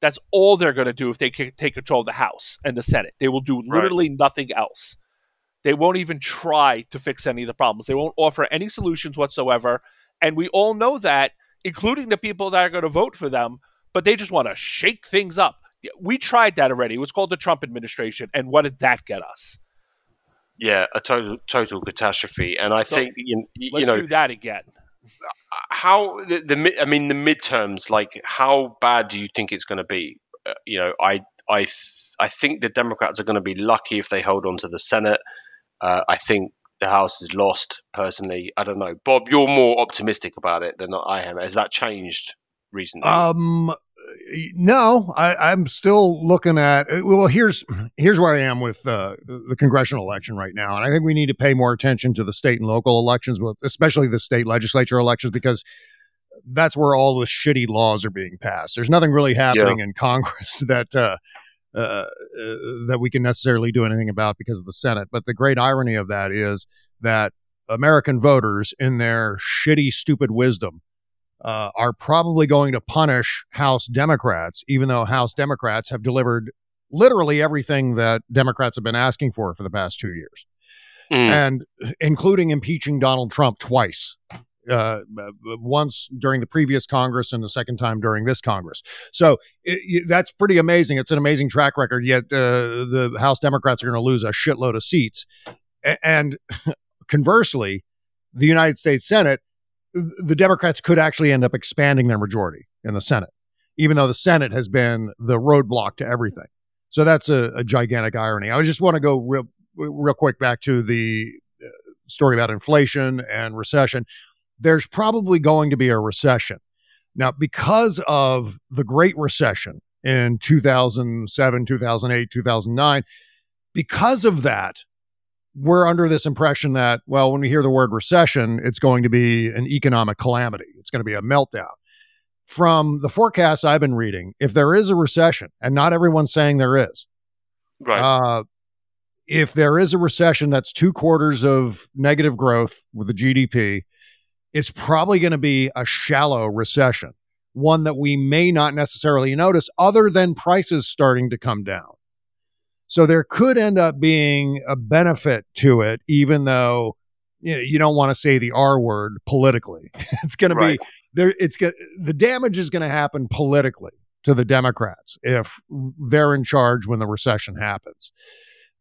That's all they're going to do if they take control of the House and the Senate. They will do literally right. nothing else. They won't even try to fix any of the problems. They won't offer any solutions whatsoever. And we all know that, including the people that are going to vote for them, but they just want to shake things up. We tried that already. It was called the Trump administration. And what did that get us?
Yeah, a total total catastrophe. And I so think you, you
let's
know
do that again
how the, the I mean the midterms like how bad do you think it's going to be? Uh, you know, I I I think the Democrats are going to be lucky if they hold on to the Senate. Uh, I think the House is lost. Personally, I don't know. Bob, you're more optimistic about it than I am. Has that changed recently?
Um, no, I, am still looking at. Uh, well, here's here's where I am with uh, the congressional election right now, and I think we need to pay more attention to the state and local elections, especially the state legislature elections, because that's where all the shitty laws are being passed. There's nothing really happening yeah. in Congress that uh, uh, uh, that we can necessarily do anything about because of the Senate. But the great irony of that is that American voters, in their shitty, stupid wisdom, uh, are probably going to punish House Democrats, even though House Democrats have delivered literally everything that Democrats have been asking for for the past two years,
Mm.
and including impeaching Donald Trump twice. Uh, once during the previous Congress and the second time during this Congress. So it, it- that's pretty amazing. It's an amazing track record. Yet uh, the House Democrats are going to lose a shitload of seats. A- and conversely, the United States Senate, the Democrats could actually end up expanding their majority in the Senate, even though the Senate has been the roadblock to everything. So that's a, a gigantic irony. I just want to go real, real quick back to the uh, story about inflation and recession. There's probably going to be a recession. Now, because of the Great Recession in 2007, 2008, 2009, because of that, we're under this impression that, well, when we hear the word recession, it's going to be an economic calamity. It's going to be a meltdown. From the forecasts I've been reading, if there is a recession, and not everyone's saying there is,
right.
uh, if there is a recession that's two quarters of negative growth with the GDP, it's probably going to be a shallow recession, one that we may not necessarily notice other than prices starting to come down. So there could end up being a benefit to it, even though you, know, you don't want to say the R word politically. it's going to be there. It's going the damage is going to happen politically to the Democrats if they're in charge when the recession happens.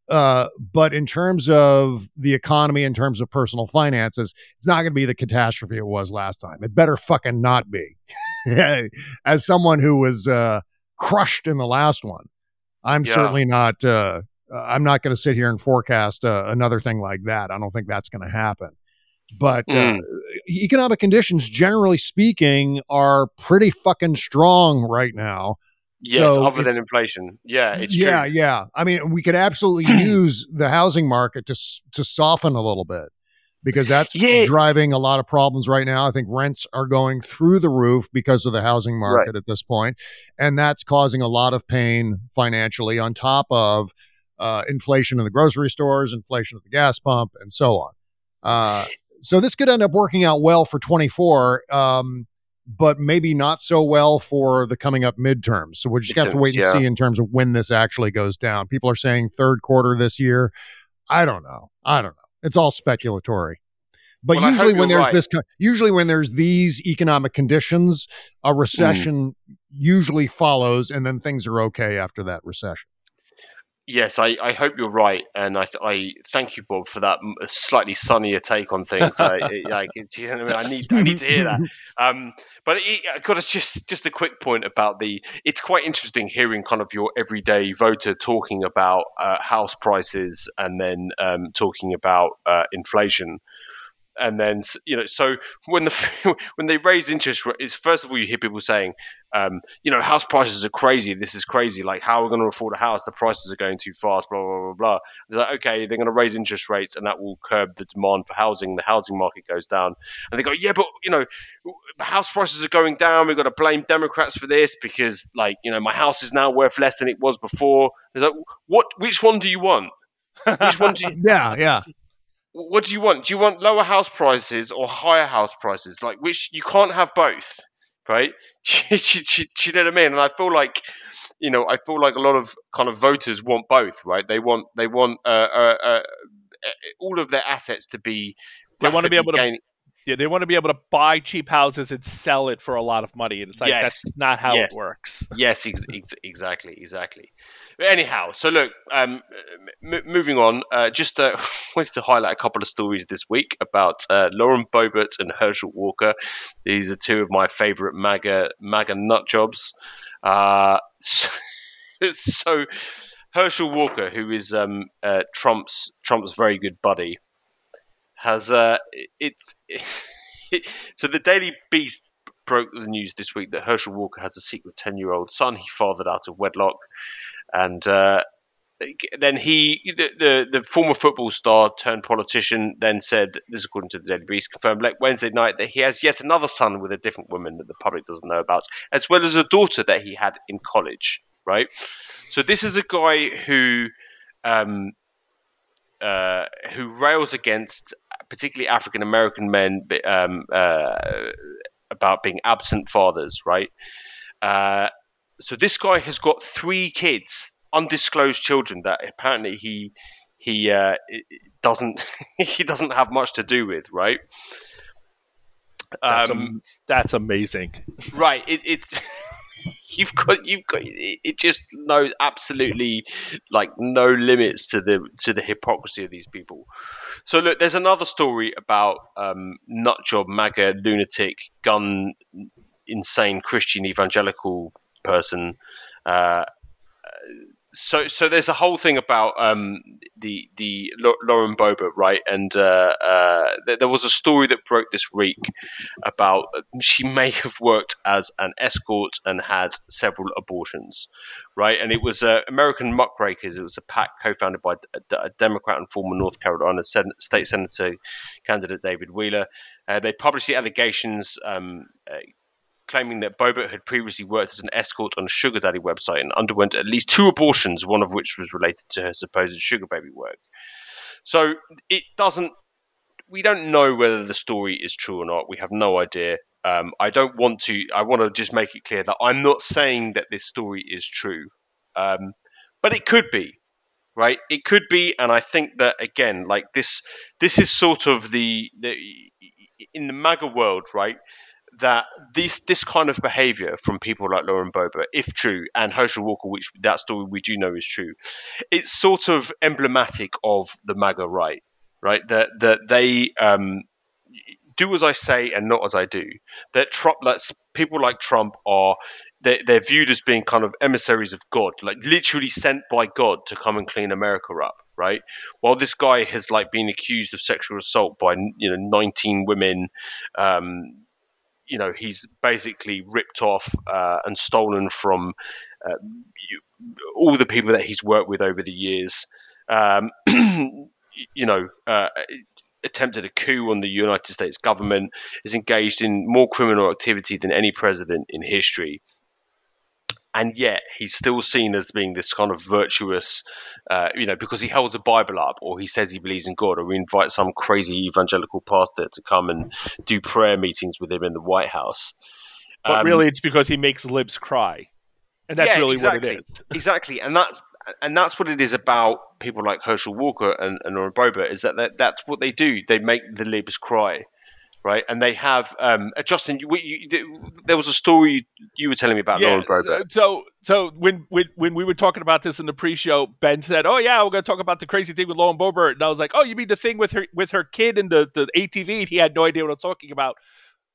Uh, but in terms of the economy, in terms of personal finances, it's not going to be the catastrophe it was last time. It better fucking not be. As someone who was uh, crushed in the last one, I'm
Yeah.
certainly not. Uh, I'm not going to sit here and forecast uh, another thing like that. I don't think that's going to happen. But uh,
Mm.
economic conditions, generally speaking, are pretty fucking strong right now.
yes,
so
other than inflation. Yeah, it's
yeah,
true.
yeah. I mean, we could absolutely use the housing market to to soften a little bit because that's
Yeah.
driving a lot of problems right now. I think rents are going through the roof because of the housing market at this point, and that's causing a lot of pain financially. On top of uh, inflation in the grocery stores, inflation at the gas pump, and so on. Uh, so this could end up working out well for 24. Um, but maybe not so well for the coming up midterms. So we're just going to have to wait and
Yeah.
see in terms of when this actually goes down. People are saying third quarter this year. I don't know. I don't know. It's all speculatory. But
Well,
usually when there's
right.
this, usually when there's these economic conditions, a
Hmm.
recession usually follows, and then things are okay after that recession.
Yes, I, I hope you're right, and I, I thank you, Bob, for that slightly sunnier take on things. I, like, you know what I, mean? I need I need to hear that. Um, but it, I got to just just a quick point about the. It's quite interesting hearing kind of your everyday voter talking about uh, house prices and then um, talking about uh, inflation. And then you know, so when the when they raise interest rates, first of all, you hear people saying, um, you know, house prices are crazy. This is crazy. Like, how are we going to afford a house? The prices are going too fast. Blah blah blah blah. It's like, okay, they're going to raise interest rates, and that will curb the demand for housing. The housing market goes down, and they go, yeah, but you know, house prices are going down. We've got to blame Democrats for this because, like, you know, my house is now worth less than it was before. It's like, what? Which one do you want? Which one do you,
Yeah, yeah.
What do you want? Do you want lower house prices or higher house prices? Like, which you can't have both, right? do, you- do do you know what I mean? And I feel like, you know, I feel like a lot of kind of voters want both, right? They want they want uh, uh, uh, all of their assets to be.
They wanna be
rapidly
able to-
gaining-
Yeah, they want to be able to buy cheap houses and sell it for a lot of money, and it's like
Yes.
that's not how
Yes.
it works.
Yes, ex- ex- exactly, exactly. But anyhow, so look, um, m- moving on. Uh, just uh, wanted to highlight a couple of stories this week about uh, Lauren Boebert and Herschel Walker. These are two of my favourite MAGA MAGA nut jobs. Uh, so, so Herschel Walker, who is um, uh, Trump's Trump's very good buddy, has uh, it's so the Daily Beast broke the news this week that Herschel Walker has a secret 10 year old son he fathered out of wedlock. And uh, then he, the, the, the former football star turned politician, then said, this is according to the Daily Beast, confirmed late Wednesday night that he has yet another son with a different woman that the public doesn't know about, as well as a daughter that he had in college, right? So this is a guy who. Um, uh, who rails against particularly African American men um, uh, about being absent fathers, right? Uh, so this guy has got three kids, undisclosed children that apparently he he uh, doesn't he doesn't have much to do with, right?
That's, um, that's amazing.
Right. It, it's you've got you've got it just knows absolutely like no limits to the to the hypocrisy of these people. So look, there's another story about um, nutjob, MAGA, lunatic, gun, insane Christian evangelical person. Uh, so so there's a whole thing about um, the the Lauren Boebert, right? And uh, uh, there was a story that broke this week about she may have worked as an escort and had several abortions, right? And it was uh, American Muckrakers. It was a PAC co-founded by a, Democrat and former North Carolina Sen- state senator candidate David Wheeler. Uh, they published the allegations. Um, uh, claiming that Boebert had previously worked as an escort on a sugar daddy website and underwent at least two abortions, one of which was related to her supposed sugar baby work. So it doesn't. We don't know whether the story is true or not. We have no idea. Um, I don't want to. I want to just make it clear that I'm not saying that this story is true, um, but it could be, right? It could be, and I think that again, like this, this is sort of the, the in the MAGA world, right? That this this kind of behavior from people like Lauren Boebert, if true, and Herschel Walker, which that story we do know is true, it's sort of emblematic of the MAGA right, right? That that they um, do as I say and not as I do. That Trump, like, people like Trump are they're, they're viewed as being kind of emissaries of God, like literally sent by God to come and clean America up right? While this guy has like been accused of sexual assault by you know 19 women, um, you know he's basically ripped off uh, and stolen from uh, all the people that he's worked with over the years. Um, you know, uh, attempted a coup on the United States government, is engaged in more criminal activity than any president in history and yet he's still seen as being this kind of virtuous, uh, you know, because he holds a Bible up or he says he believes in God or we invite some crazy evangelical pastor to come and do prayer meetings with him in the White House.
But um, really, it's because he makes libs cry, and that's yeah, really exactly, what it is.
exactly, and that's and that's what it is about people like Herschel Walker and, and Lauren Boebert is that, that that's what they do. They make the libs cry right? And they have um, uh, Justin. You, you, there was a story you were telling me about yeah,
So, so when, when when we were talking about this in the pre-show, Ben said, "Oh yeah, we're going to talk about the crazy thing with Lauren Boebert," and I was like, "Oh, you mean the thing with her with her kid and the the ATV?" He had no idea what I was talking about.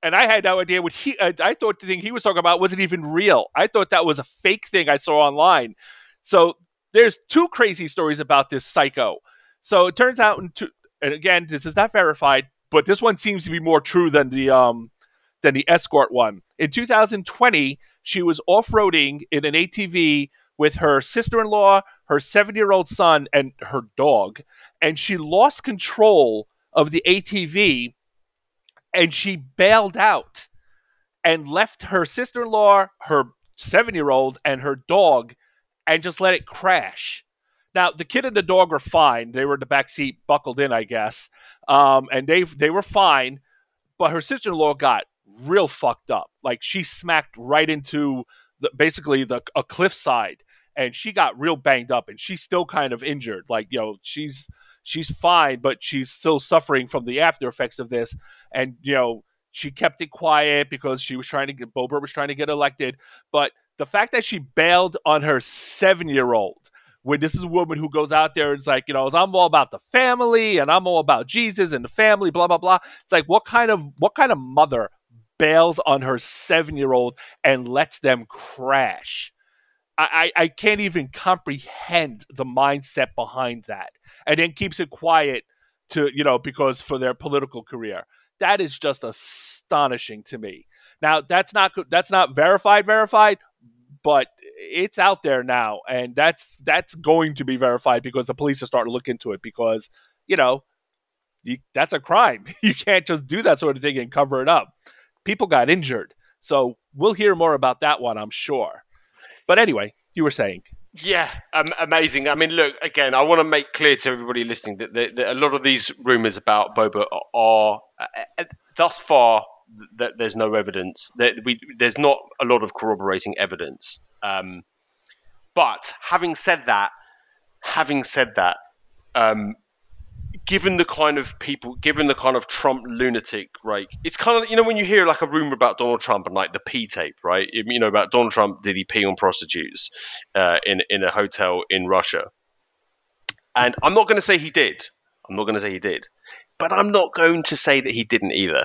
And I had no idea what he. I thought the thing he was talking about wasn't even real. I thought that was a fake thing I saw online. So there's two crazy stories about this psycho. So it turns out, and again, this is not verified, but this one seems to be more true than the um than the escort one. In 2020, she was off-roading in an ATV with her sister-in-law, her seven-year-old son, and her dog, and she lost control of the ATV and she bailed out and left her sister-in-law, her seven-year-old, and her dog and just let it crash. Now the kid and the dog were fine. They were in the back seat, buckled in, I guess, um, and they they were fine. But her sister in law got real fucked up. Like she smacked right into the, basically the a cliffside, and she got real banged up, and she's still kind of injured. Like you know, she's she's fine, but she's still suffering from the after effects of this. And you know, she kept it quiet because she was trying to get Boebert was trying to get elected. But the fact that she bailed on her seven year old when this is a woman who goes out there and it's like, you know, I'm all about the family and I'm all about Jesus and the family, blah blah blah. It's like what kind of what kind of mother bails on her seven year old and lets them crash? I, I can't even comprehend the mindset behind that, and then keeps it quiet to you know because for their political career. That is just astonishing to me. Now that's not that's not verified verified, but it's out there now, and that's that's going to be verified because the police are starting to look into it because you know you, that's a crime. You can't just do that sort of thing and cover it up. People got injured, so we'll hear more about that one, I'm sure. But anyway, you were saying.
Yeah, um, amazing. I mean, look again. I want to make clear to everybody listening that, that, that a lot of these rumors about Boba are, are uh, uh, thus far that there's no evidence. That we there's not a lot of corroborating evidence. Um, But having said that, having said that, um, given the kind of people, given the kind of Trump lunatic, right? It's kind of you know when you hear like a rumor about Donald Trump and like the P tape, right? You know about Donald Trump did he pee on prostitutes uh, in in a hotel in Russia? And I'm not going to say he did. I'm not going to say he did, but I'm not going to say that he didn't either.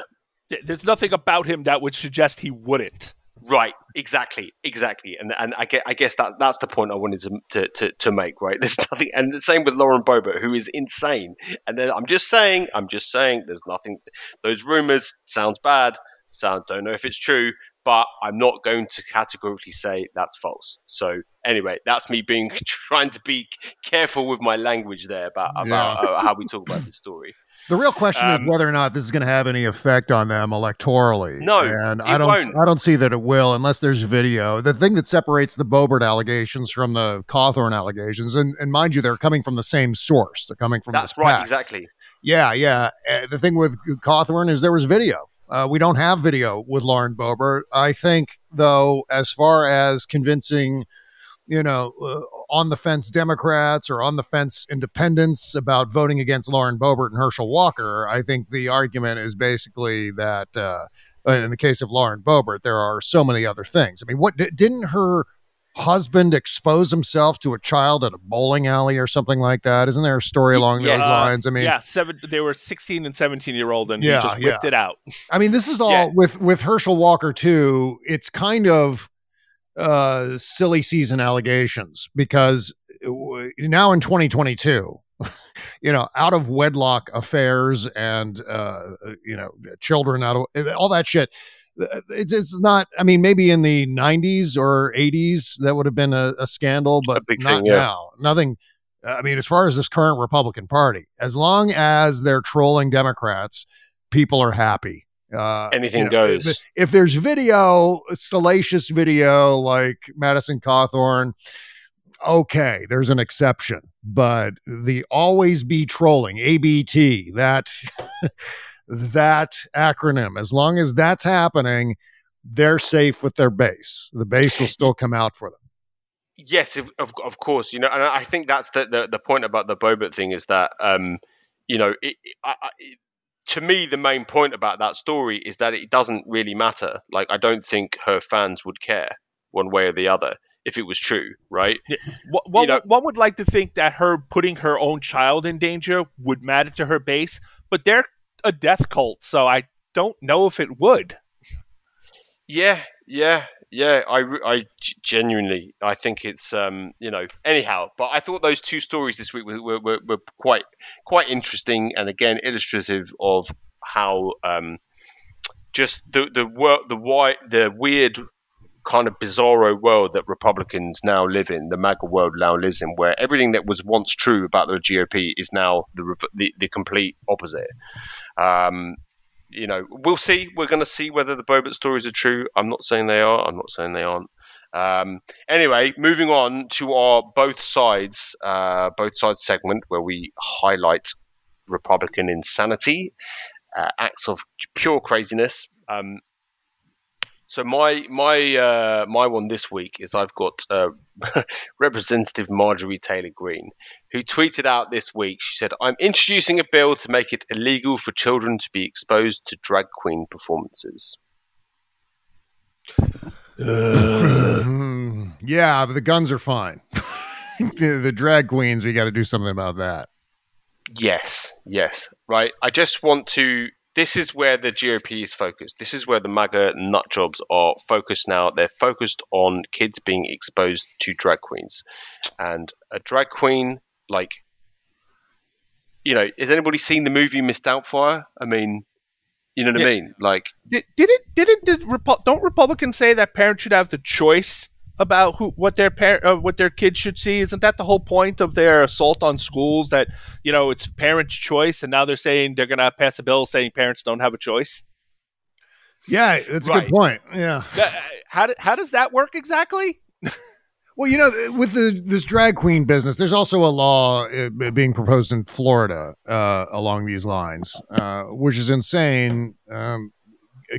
There's nothing about him that would suggest he wouldn't.
Right, exactly, exactly, and and I guess, I guess that that's the point I wanted to, to, to, to make. Right, there's nothing, and the same with Lauren Boebert, who is insane. And then I'm just saying, I'm just saying, there's nothing. Those rumors sounds bad. Sound don't know if it's true, but I'm not going to categorically say that's false. So anyway, that's me being trying to be careful with my language there about about yeah. uh, how we talk about this story.
The real question um, is whether or not this is going to have any effect on them electorally.
No,
and I don't.
Won't.
I don't see that it will unless there's video. The thing that separates the Boebert allegations from the Cawthorn allegations, and, and mind you, they're coming from the same source. They're coming from
that's right, exactly.
Yeah, yeah. Uh, the thing with Cawthorn is there was video. Uh, we don't have video with Lauren Boebert. I think, though, as far as convincing you know, uh, on the fence Democrats or on the fence independents about voting against Lauren Boebert and Herschel Walker, I think the argument is basically that uh, in the case of Lauren Boebert, there are so many other things. I mean, what didn't her husband expose himself to a child at a bowling alley or something like that? Isn't there a story along yeah, those lines? I mean,
yeah, seven. They were sixteen and seventeen year old, and yeah, he just whipped
yeah.
it out.
I mean, this is all yeah. with with Herschel Walker too. It's kind of uh, silly season allegations because now in 2022, you know, out of wedlock affairs and uh, you know, children out of all that shit. It's, it's not. I mean, maybe in the 90s or 80s that would have been a, a scandal, but a not thing, yeah. now. Nothing. I mean, as far as this current Republican Party, as long as they're trolling Democrats, people are happy.
Uh, Anything you know, goes.
If, if, there's video, salacious video like Madison Cawthorn, okay, there's an exception. But the always be trolling, ABT, that that acronym, as long as that's happening, they're safe with their base. The base will still come out for them.
Yes, of, of course. You know, and I think that's the, the, the point about the Boebert thing is that, um, you know, it, I, it, to me, the main point about that story is that it doesn't really matter. Like, I don't think her fans would care one way or the other if it was true, right?
Yeah. One, you know, one would like to think that her putting her own child in danger would matter to her base, but they're a death cult, so I don't know if it would.
Yeah, yeah, yeah, I, I genuinely, I think it's, um, you know, anyhow. But I thought those two stories this week were, were, were quite, quite interesting, and again illustrative of how um, just the the work, the why, the weird kind of bizarro world that Republicans now live in, the MAGA world now lives in, where everything that was once true about the GOP is now the the, the complete opposite. Um, you know, we'll see. We're going to see whether the Boebert stories are true. I'm not saying they are. I'm not saying they aren't. Um, anyway, moving on to our both sides, uh, both sides segment where we highlight Republican insanity, uh, acts of pure craziness. Um, so my my uh, my one this week is I've got uh, Representative Marjorie Taylor Greene, who tweeted out this week. She said, "I'm introducing a bill to make it illegal for children to be exposed to drag queen performances."
Uh, yeah, but the guns are fine. the, the drag queens, we got to do something about that.
Yes, yes, right. I just want to this is where the GOP is focused. This is where the MAGA nut jobs are focused now. They're focused on kids being exposed to drag queens. And a drag queen, like, you know, has anybody seen the movie Miss Doubtfire? I mean, you know what yeah. I mean? Like,
did, did it? Didn't did Repu- don't Republicans say that parents should have the choice about who what their par- uh, what their kids should see. Isn't that the whole point of their assault on schools? That you know it's parents' choice, and now they're saying they're going to pass a bill saying parents don't have a choice.
Yeah, that's right. a good point. Yeah,
how how does that work exactly?
well, you know, with the this drag queen business, there's also a law uh, being proposed in Florida uh, along these lines, uh, which is insane. Um,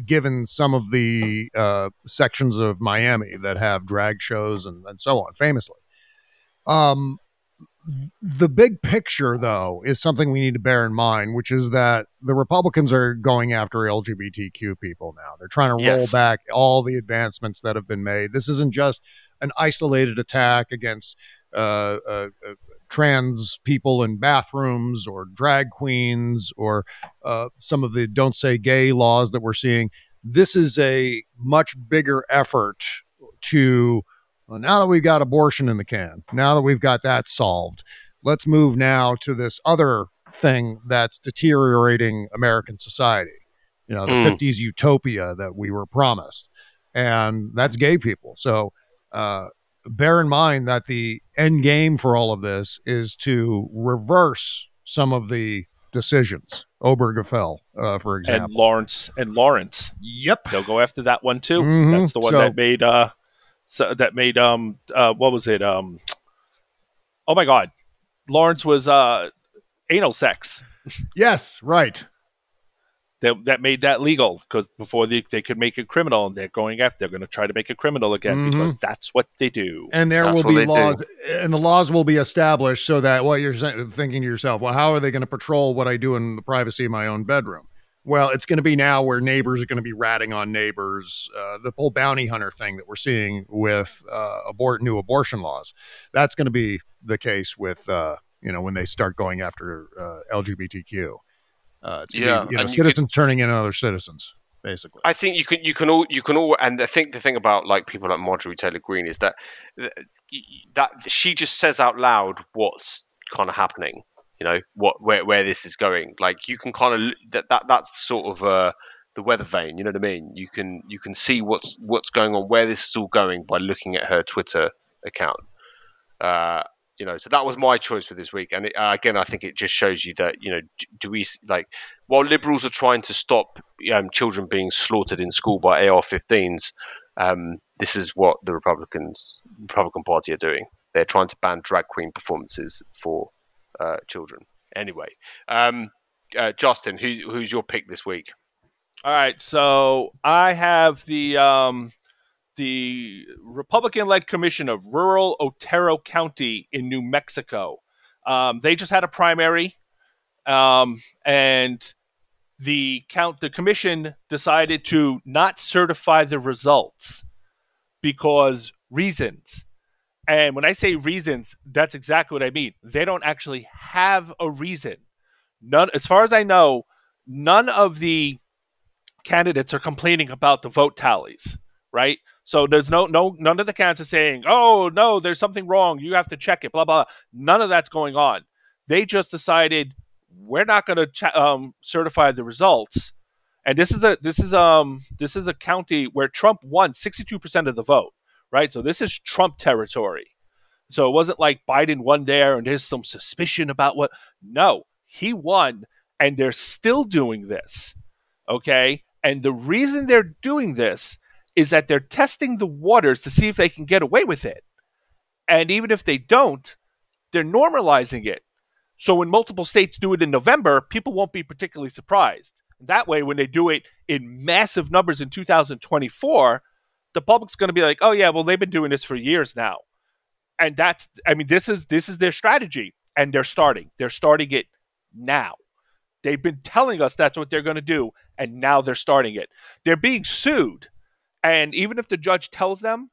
given some of the uh, sections of Miami that have drag shows and, and so on, famously. Um, the big picture, though, is something we need to bear in mind, which is that the Republicans are going after LGBTQ people now. They're trying to roll
Yes.
back all the advancements that have been made. This isn't just an isolated attack against uh, uh, uh, trans people in bathrooms or drag queens or uh, some of the don't say gay laws that we're seeing. This is a much bigger effort to well, now that we've got abortion in the can, now that we've got that solved, let's move now to this other thing that's deteriorating American society. You know, the
Mm.
50s utopia that we were promised. And that's gay people. So uh, bear in mind that the end game for all of this is to reverse some of the decisions. Obergefell, uh, for
And
example.
Lawrence and Lawrence.
yep.
They'll go after that one too.
Mhm.
That's the one
So-
that made uh so that made um uh what was it? Um Oh my god. Lawrence was uh anal sex.
Yes, right.
That that made that legal because before they, they could make it criminal and they're going after they're going to try to make it criminal again
Mhm.
because that's what they do.
and there
That's
will be
they do.
laws and the laws will be established so that what you're thinking to yourself well how are they going to patrol what i do in the privacy of my own bedroom well it's going to be now where neighbors are going to be ratting on neighbors uh, the whole bounty hunter thing that we're seeing with uh, abort new abortion laws that's going to be the case with uh, you know when they start going after uh, lgbtq uh, it's
Yeah,
be, you know citizens turning in on other citizens basically
I think you can you can all you can all and I think the thing about like people like Marjorie Taylor Greene is that that she just says out loud what's kind of happening. You know what where where this is going. Like you can kind of that that that's sort of uh the weather vane. You know what I mean? You can you can see what's what's going on, where this is all going by looking at her Twitter account. Uh, you know, so that was my choice for this week. And it, uh, again, I think it just shows you that you know, do we like while liberals are trying to stop um, children being slaughtered in school by AR-15s, um, this is what the Republicans, Republican Party, are doing. They're trying to ban drag queen performances for uh, children. Anyway, um, uh, Justin, who, who's your pick this week?
All right, so I have the the Republican-led commission of rural Otero County in New Mexico. Um, they just had a primary, um, and the count the commission decided to not certify the results because reasons. And when I say reasons, that's exactly what I mean. They don't actually have a reason. None, as far as I know, none of the candidates are complaining about the vote tallies, right? So there's no no none of the candidates are saying, "Oh no, there's something wrong. You have to check it." Blah blah. None of that's going on. They just decided we're not going to ch- um, certify the results. And this is a this is um this is a county where Trump won 62% of the vote, right? So this is Trump territory. So it wasn't like Biden won there and there's some suspicion about what. No, he won, and they're still doing this. Okay. And the reason they're doing this is that they're testing the waters to see if they can get away with it. And even if they don't, they're normalizing it. So when multiple states do it in November, people won't be particularly surprised. That way, when they do it in massive numbers in 2024, the public's going to be like, "Oh yeah, well they've been doing this for years now," and that's, I mean, this is this is their strategy, and they're starting. They're starting it now. They've been telling us that's what they're going to do, and now they're starting it. They're being sued, and even if the judge tells them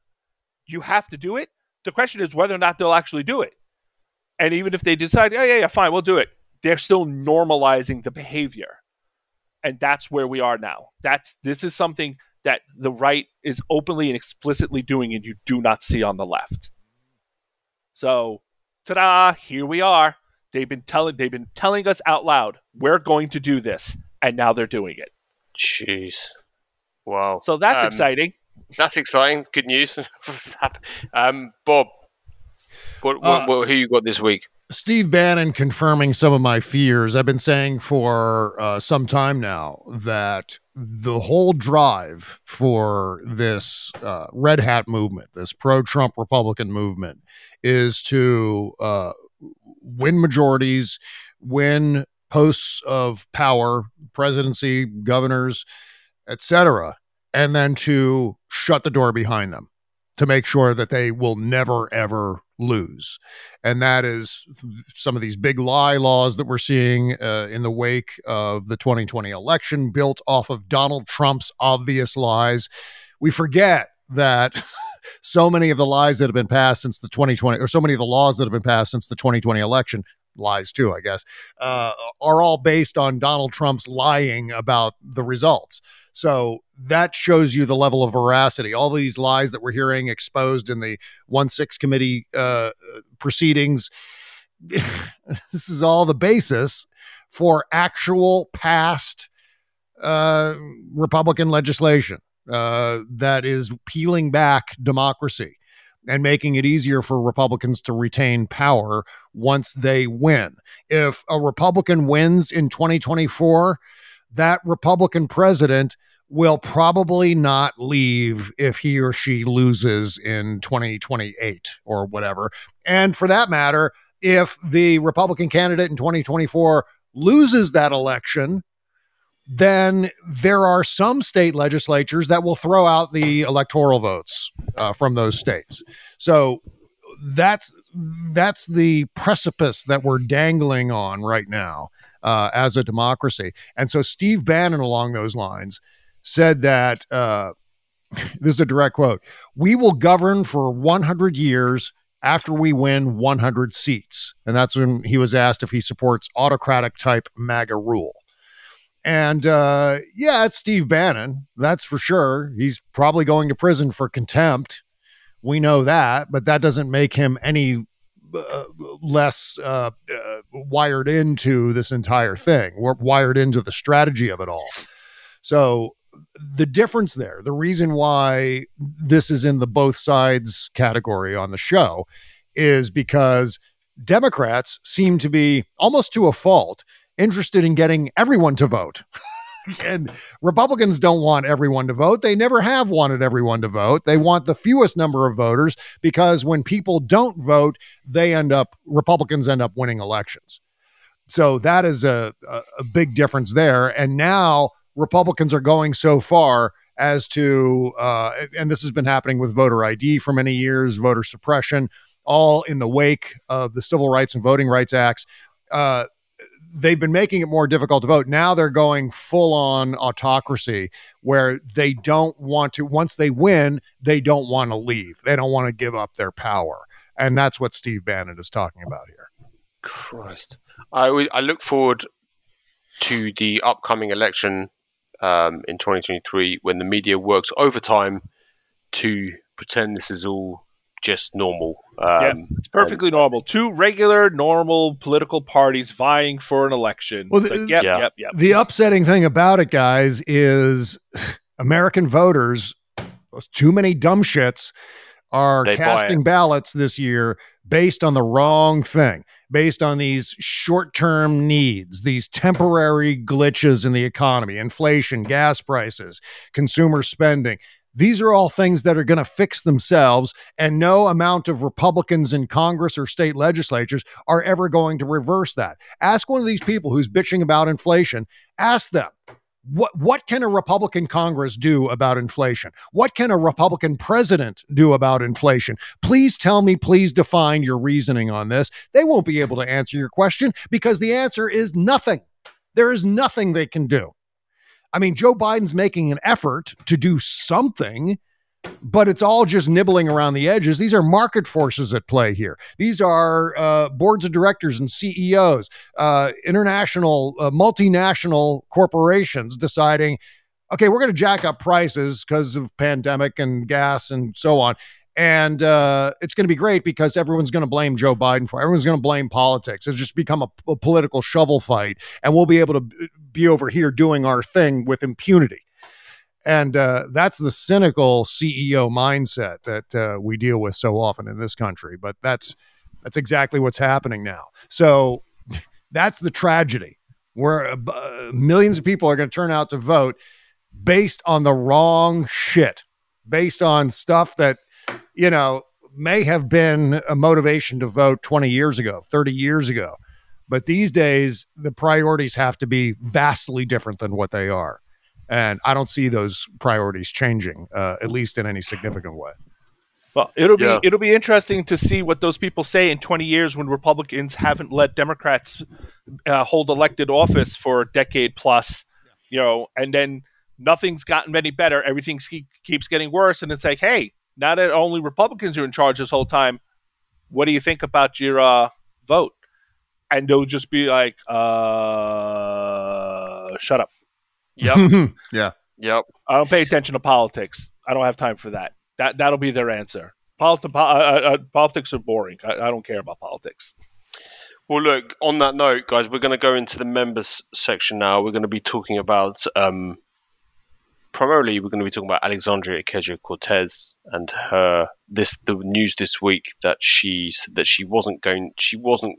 you have to do it, the question is whether or not they'll actually do it. And even if they decide, yeah, yeah, yeah, fine, we'll do it, they're still normalizing the behavior. And that's where we are now. That's this is something that the right is openly and explicitly doing, and you do not see on the left. So, ta-da! Here we are. They've been telling they've been telling us out loud we're going to do this, and now they're doing it.
Jeez, wow.
So that's
Um,
exciting.
That's exciting. Good news. um, Bob, what, what,
Uh,
what, who you got this week?
Steve Bannon confirming some of my fears. I've been saying for uh, some time now that the whole drive for this uh, red hat movement, this pro Trump Republican movement, is to uh, win majorities, win posts of power, presidency, governors, etc., and then to shut the door behind them to make sure that they will never ever lose. And that is some of these big lie laws that we're seeing uh, in the wake of the 2020 election, built off of Donald Trump's obvious lies. We forget that. so many of the lies that have been passed since the 2020 or so many of the laws that have been passed since the 2020 election lies too i guess uh, are all based on donald trump's lying about the results. So that shows you the level of veracity. All these lies that we're hearing exposed in the 1 6 committee uh, proceedings, this is all the basis for actual past uh, Republican legislation uh, that is peeling back democracy and making it easier for Republicans to retain power once they win. If a Republican wins in 2024, that Republican president will probably not leave if he or she loses in 2028 or whatever. And for that matter, if the Republican candidate in 2024 loses that election, then there are some state legislatures that will throw out the electoral votes uh, from those states. So that's that's the precipice that we're dangling on right now uh, as a democracy. And so Steve Bannon, along those lines, said that uh, this is a direct quote: "We will govern for 100 years." After we win 100 seats. And that's when he was asked if he supports autocratic type MAGA rule. And uh, yeah, it's Steve Bannon. That's for sure. He's probably going to prison for contempt. We know that, but that doesn't make him any uh, less uh, uh, wired into this entire thing. We're wired into the strategy of it all. So the difference there, the reason why this is in the both sides category on the show, is because Democrats seem to be almost to a fault interested in getting everyone to vote. and Republicans don't want everyone to vote. They never have wanted everyone to vote. They want the fewest number of voters because when people don't vote, they end up, Republicans end up winning elections. So that is a, a, big difference there. And now Republicans are going so far as to, uh, and this has been happening with voter ID for many years, voter suppression, all in the wake of the Civil Rights and Voting Rights Acts. Uh, they've been making it more difficult to vote. Now they're going full on autocracy where they don't want to, once they win, they don't want to leave. They don't want to give up their power. And that's what Steve Bannon is talking about here.
Christ. I, I look forward to the upcoming election um, in 2023 when the media works overtime to pretend this is all just normal. Um,
yeah, it's perfectly and, normal. Two regular, normal political parties vying for an election. Well, the, like, yep, yeah. yep, yep.
The upsetting thing about it, guys, is American voters, too many dumb shits, are they casting ballots this year based on the wrong thing, based on these short term needs, these temporary glitches in the economy, inflation, gas prices, consumer spending. These are all things that are going to fix themselves, and no amount of Republicans in Congress or state legislatures are ever going to reverse that. Ask one of these people who's bitching about inflation, ask them, what what can a Republican Congress do about inflation? What can a Republican president do about inflation? Please tell me, please define your reasoning on this. They won't be able to answer your question because the answer is nothing. There is nothing they can do. I mean, Joe Biden's making an effort to do something, but it's all just nibbling around the edges. These are market forces at play here. These are uh, boards of directors and CEOs, uh, international, uh, multinational corporations deciding, okay, we're going to jack up prices because of pandemic and gas and so on. And uh, it's going to be great because everyone's going to blame Joe Biden for it. Everyone's going to blame politics. It's just become a, a political shovel fight. And we'll be able to be over here doing our thing with impunity. And uh, that's the cynical CEO mindset that uh, we deal with so often in this country. But that's that's exactly what's happening now. So that's the tragedy, where uh, millions of people are going to turn out to vote based on the wrong shit, based on stuff that you know, may have been a motivation to vote 20 years ago, 30 years ago. But these days, the priorities have to be vastly different than what they are. And I don't see those priorities changing, uh, at least in any significant way.
Well, it'll be it'll be interesting to see what those people say in 20 years when Republicans haven't let Democrats uh, hold elected office for a decade plus, you know, and then nothing's gotten any better. Everything keep, keeps getting worse, and it's like, hey, now that only Republicans are in charge this whole time, what do you think about your uh, vote? And they'll just be like, uh, shut up.
Yep.
yeah.
yep.
I don't pay attention to politics. I don't have time for that. That that'll be their answer. Polit- po- uh, uh, politics are boring. I, I don't care about politics.
Well, look, on that note, guys, we're going to go into the members section now. We're going to be talking about, um, primarily, we're going to be talking about Alexandria Ocasio Cortez and her, this, the news this week that she, that she wasn't going, she wasn't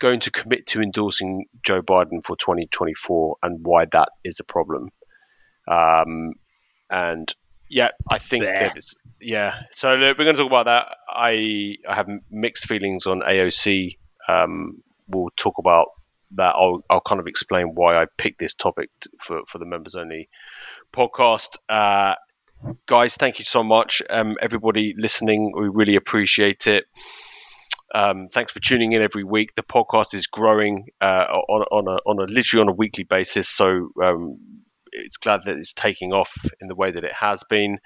going to commit to endorsing Joe Biden for 2024 and why that is a problem. Um, and yeah, I think that it's, yeah. So look, we're going to talk about that. I, I have mixed feelings on AOC um, we'll talk about that. I'll, I'll kind of explain why I picked this topic t- for, for the members only podcast. Uh, guys, thank you so much. Um, everybody listening, we really appreciate it. Um, thanks for tuning in every week. The podcast is growing uh, on, on, a, on a literally on a weekly basis. So um, it's glad that it's taking off in the way that it has been.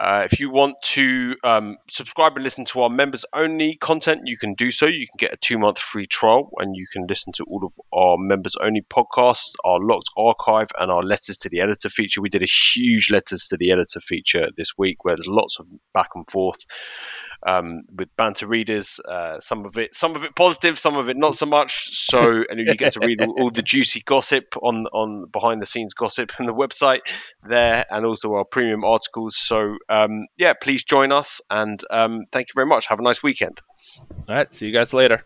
Uh, if you want to um, subscribe and listen to our members only content, you can do so. You can get a two month free trial and you can listen to all of our members only podcasts, our locked archive, and our letters to the editor feature. We did a huge letters to the editor feature this week where there's lots of back and forth um, with banter readers. Uh, some of it, some of it positive, some of it not so much. So, and you get to read all, all the juicy gossip on on behind the scenes gossip on the website there, and also our premium articles. So, um, yeah, please join us, and um, thank you very much. Have a nice weekend.
All right. See you guys later.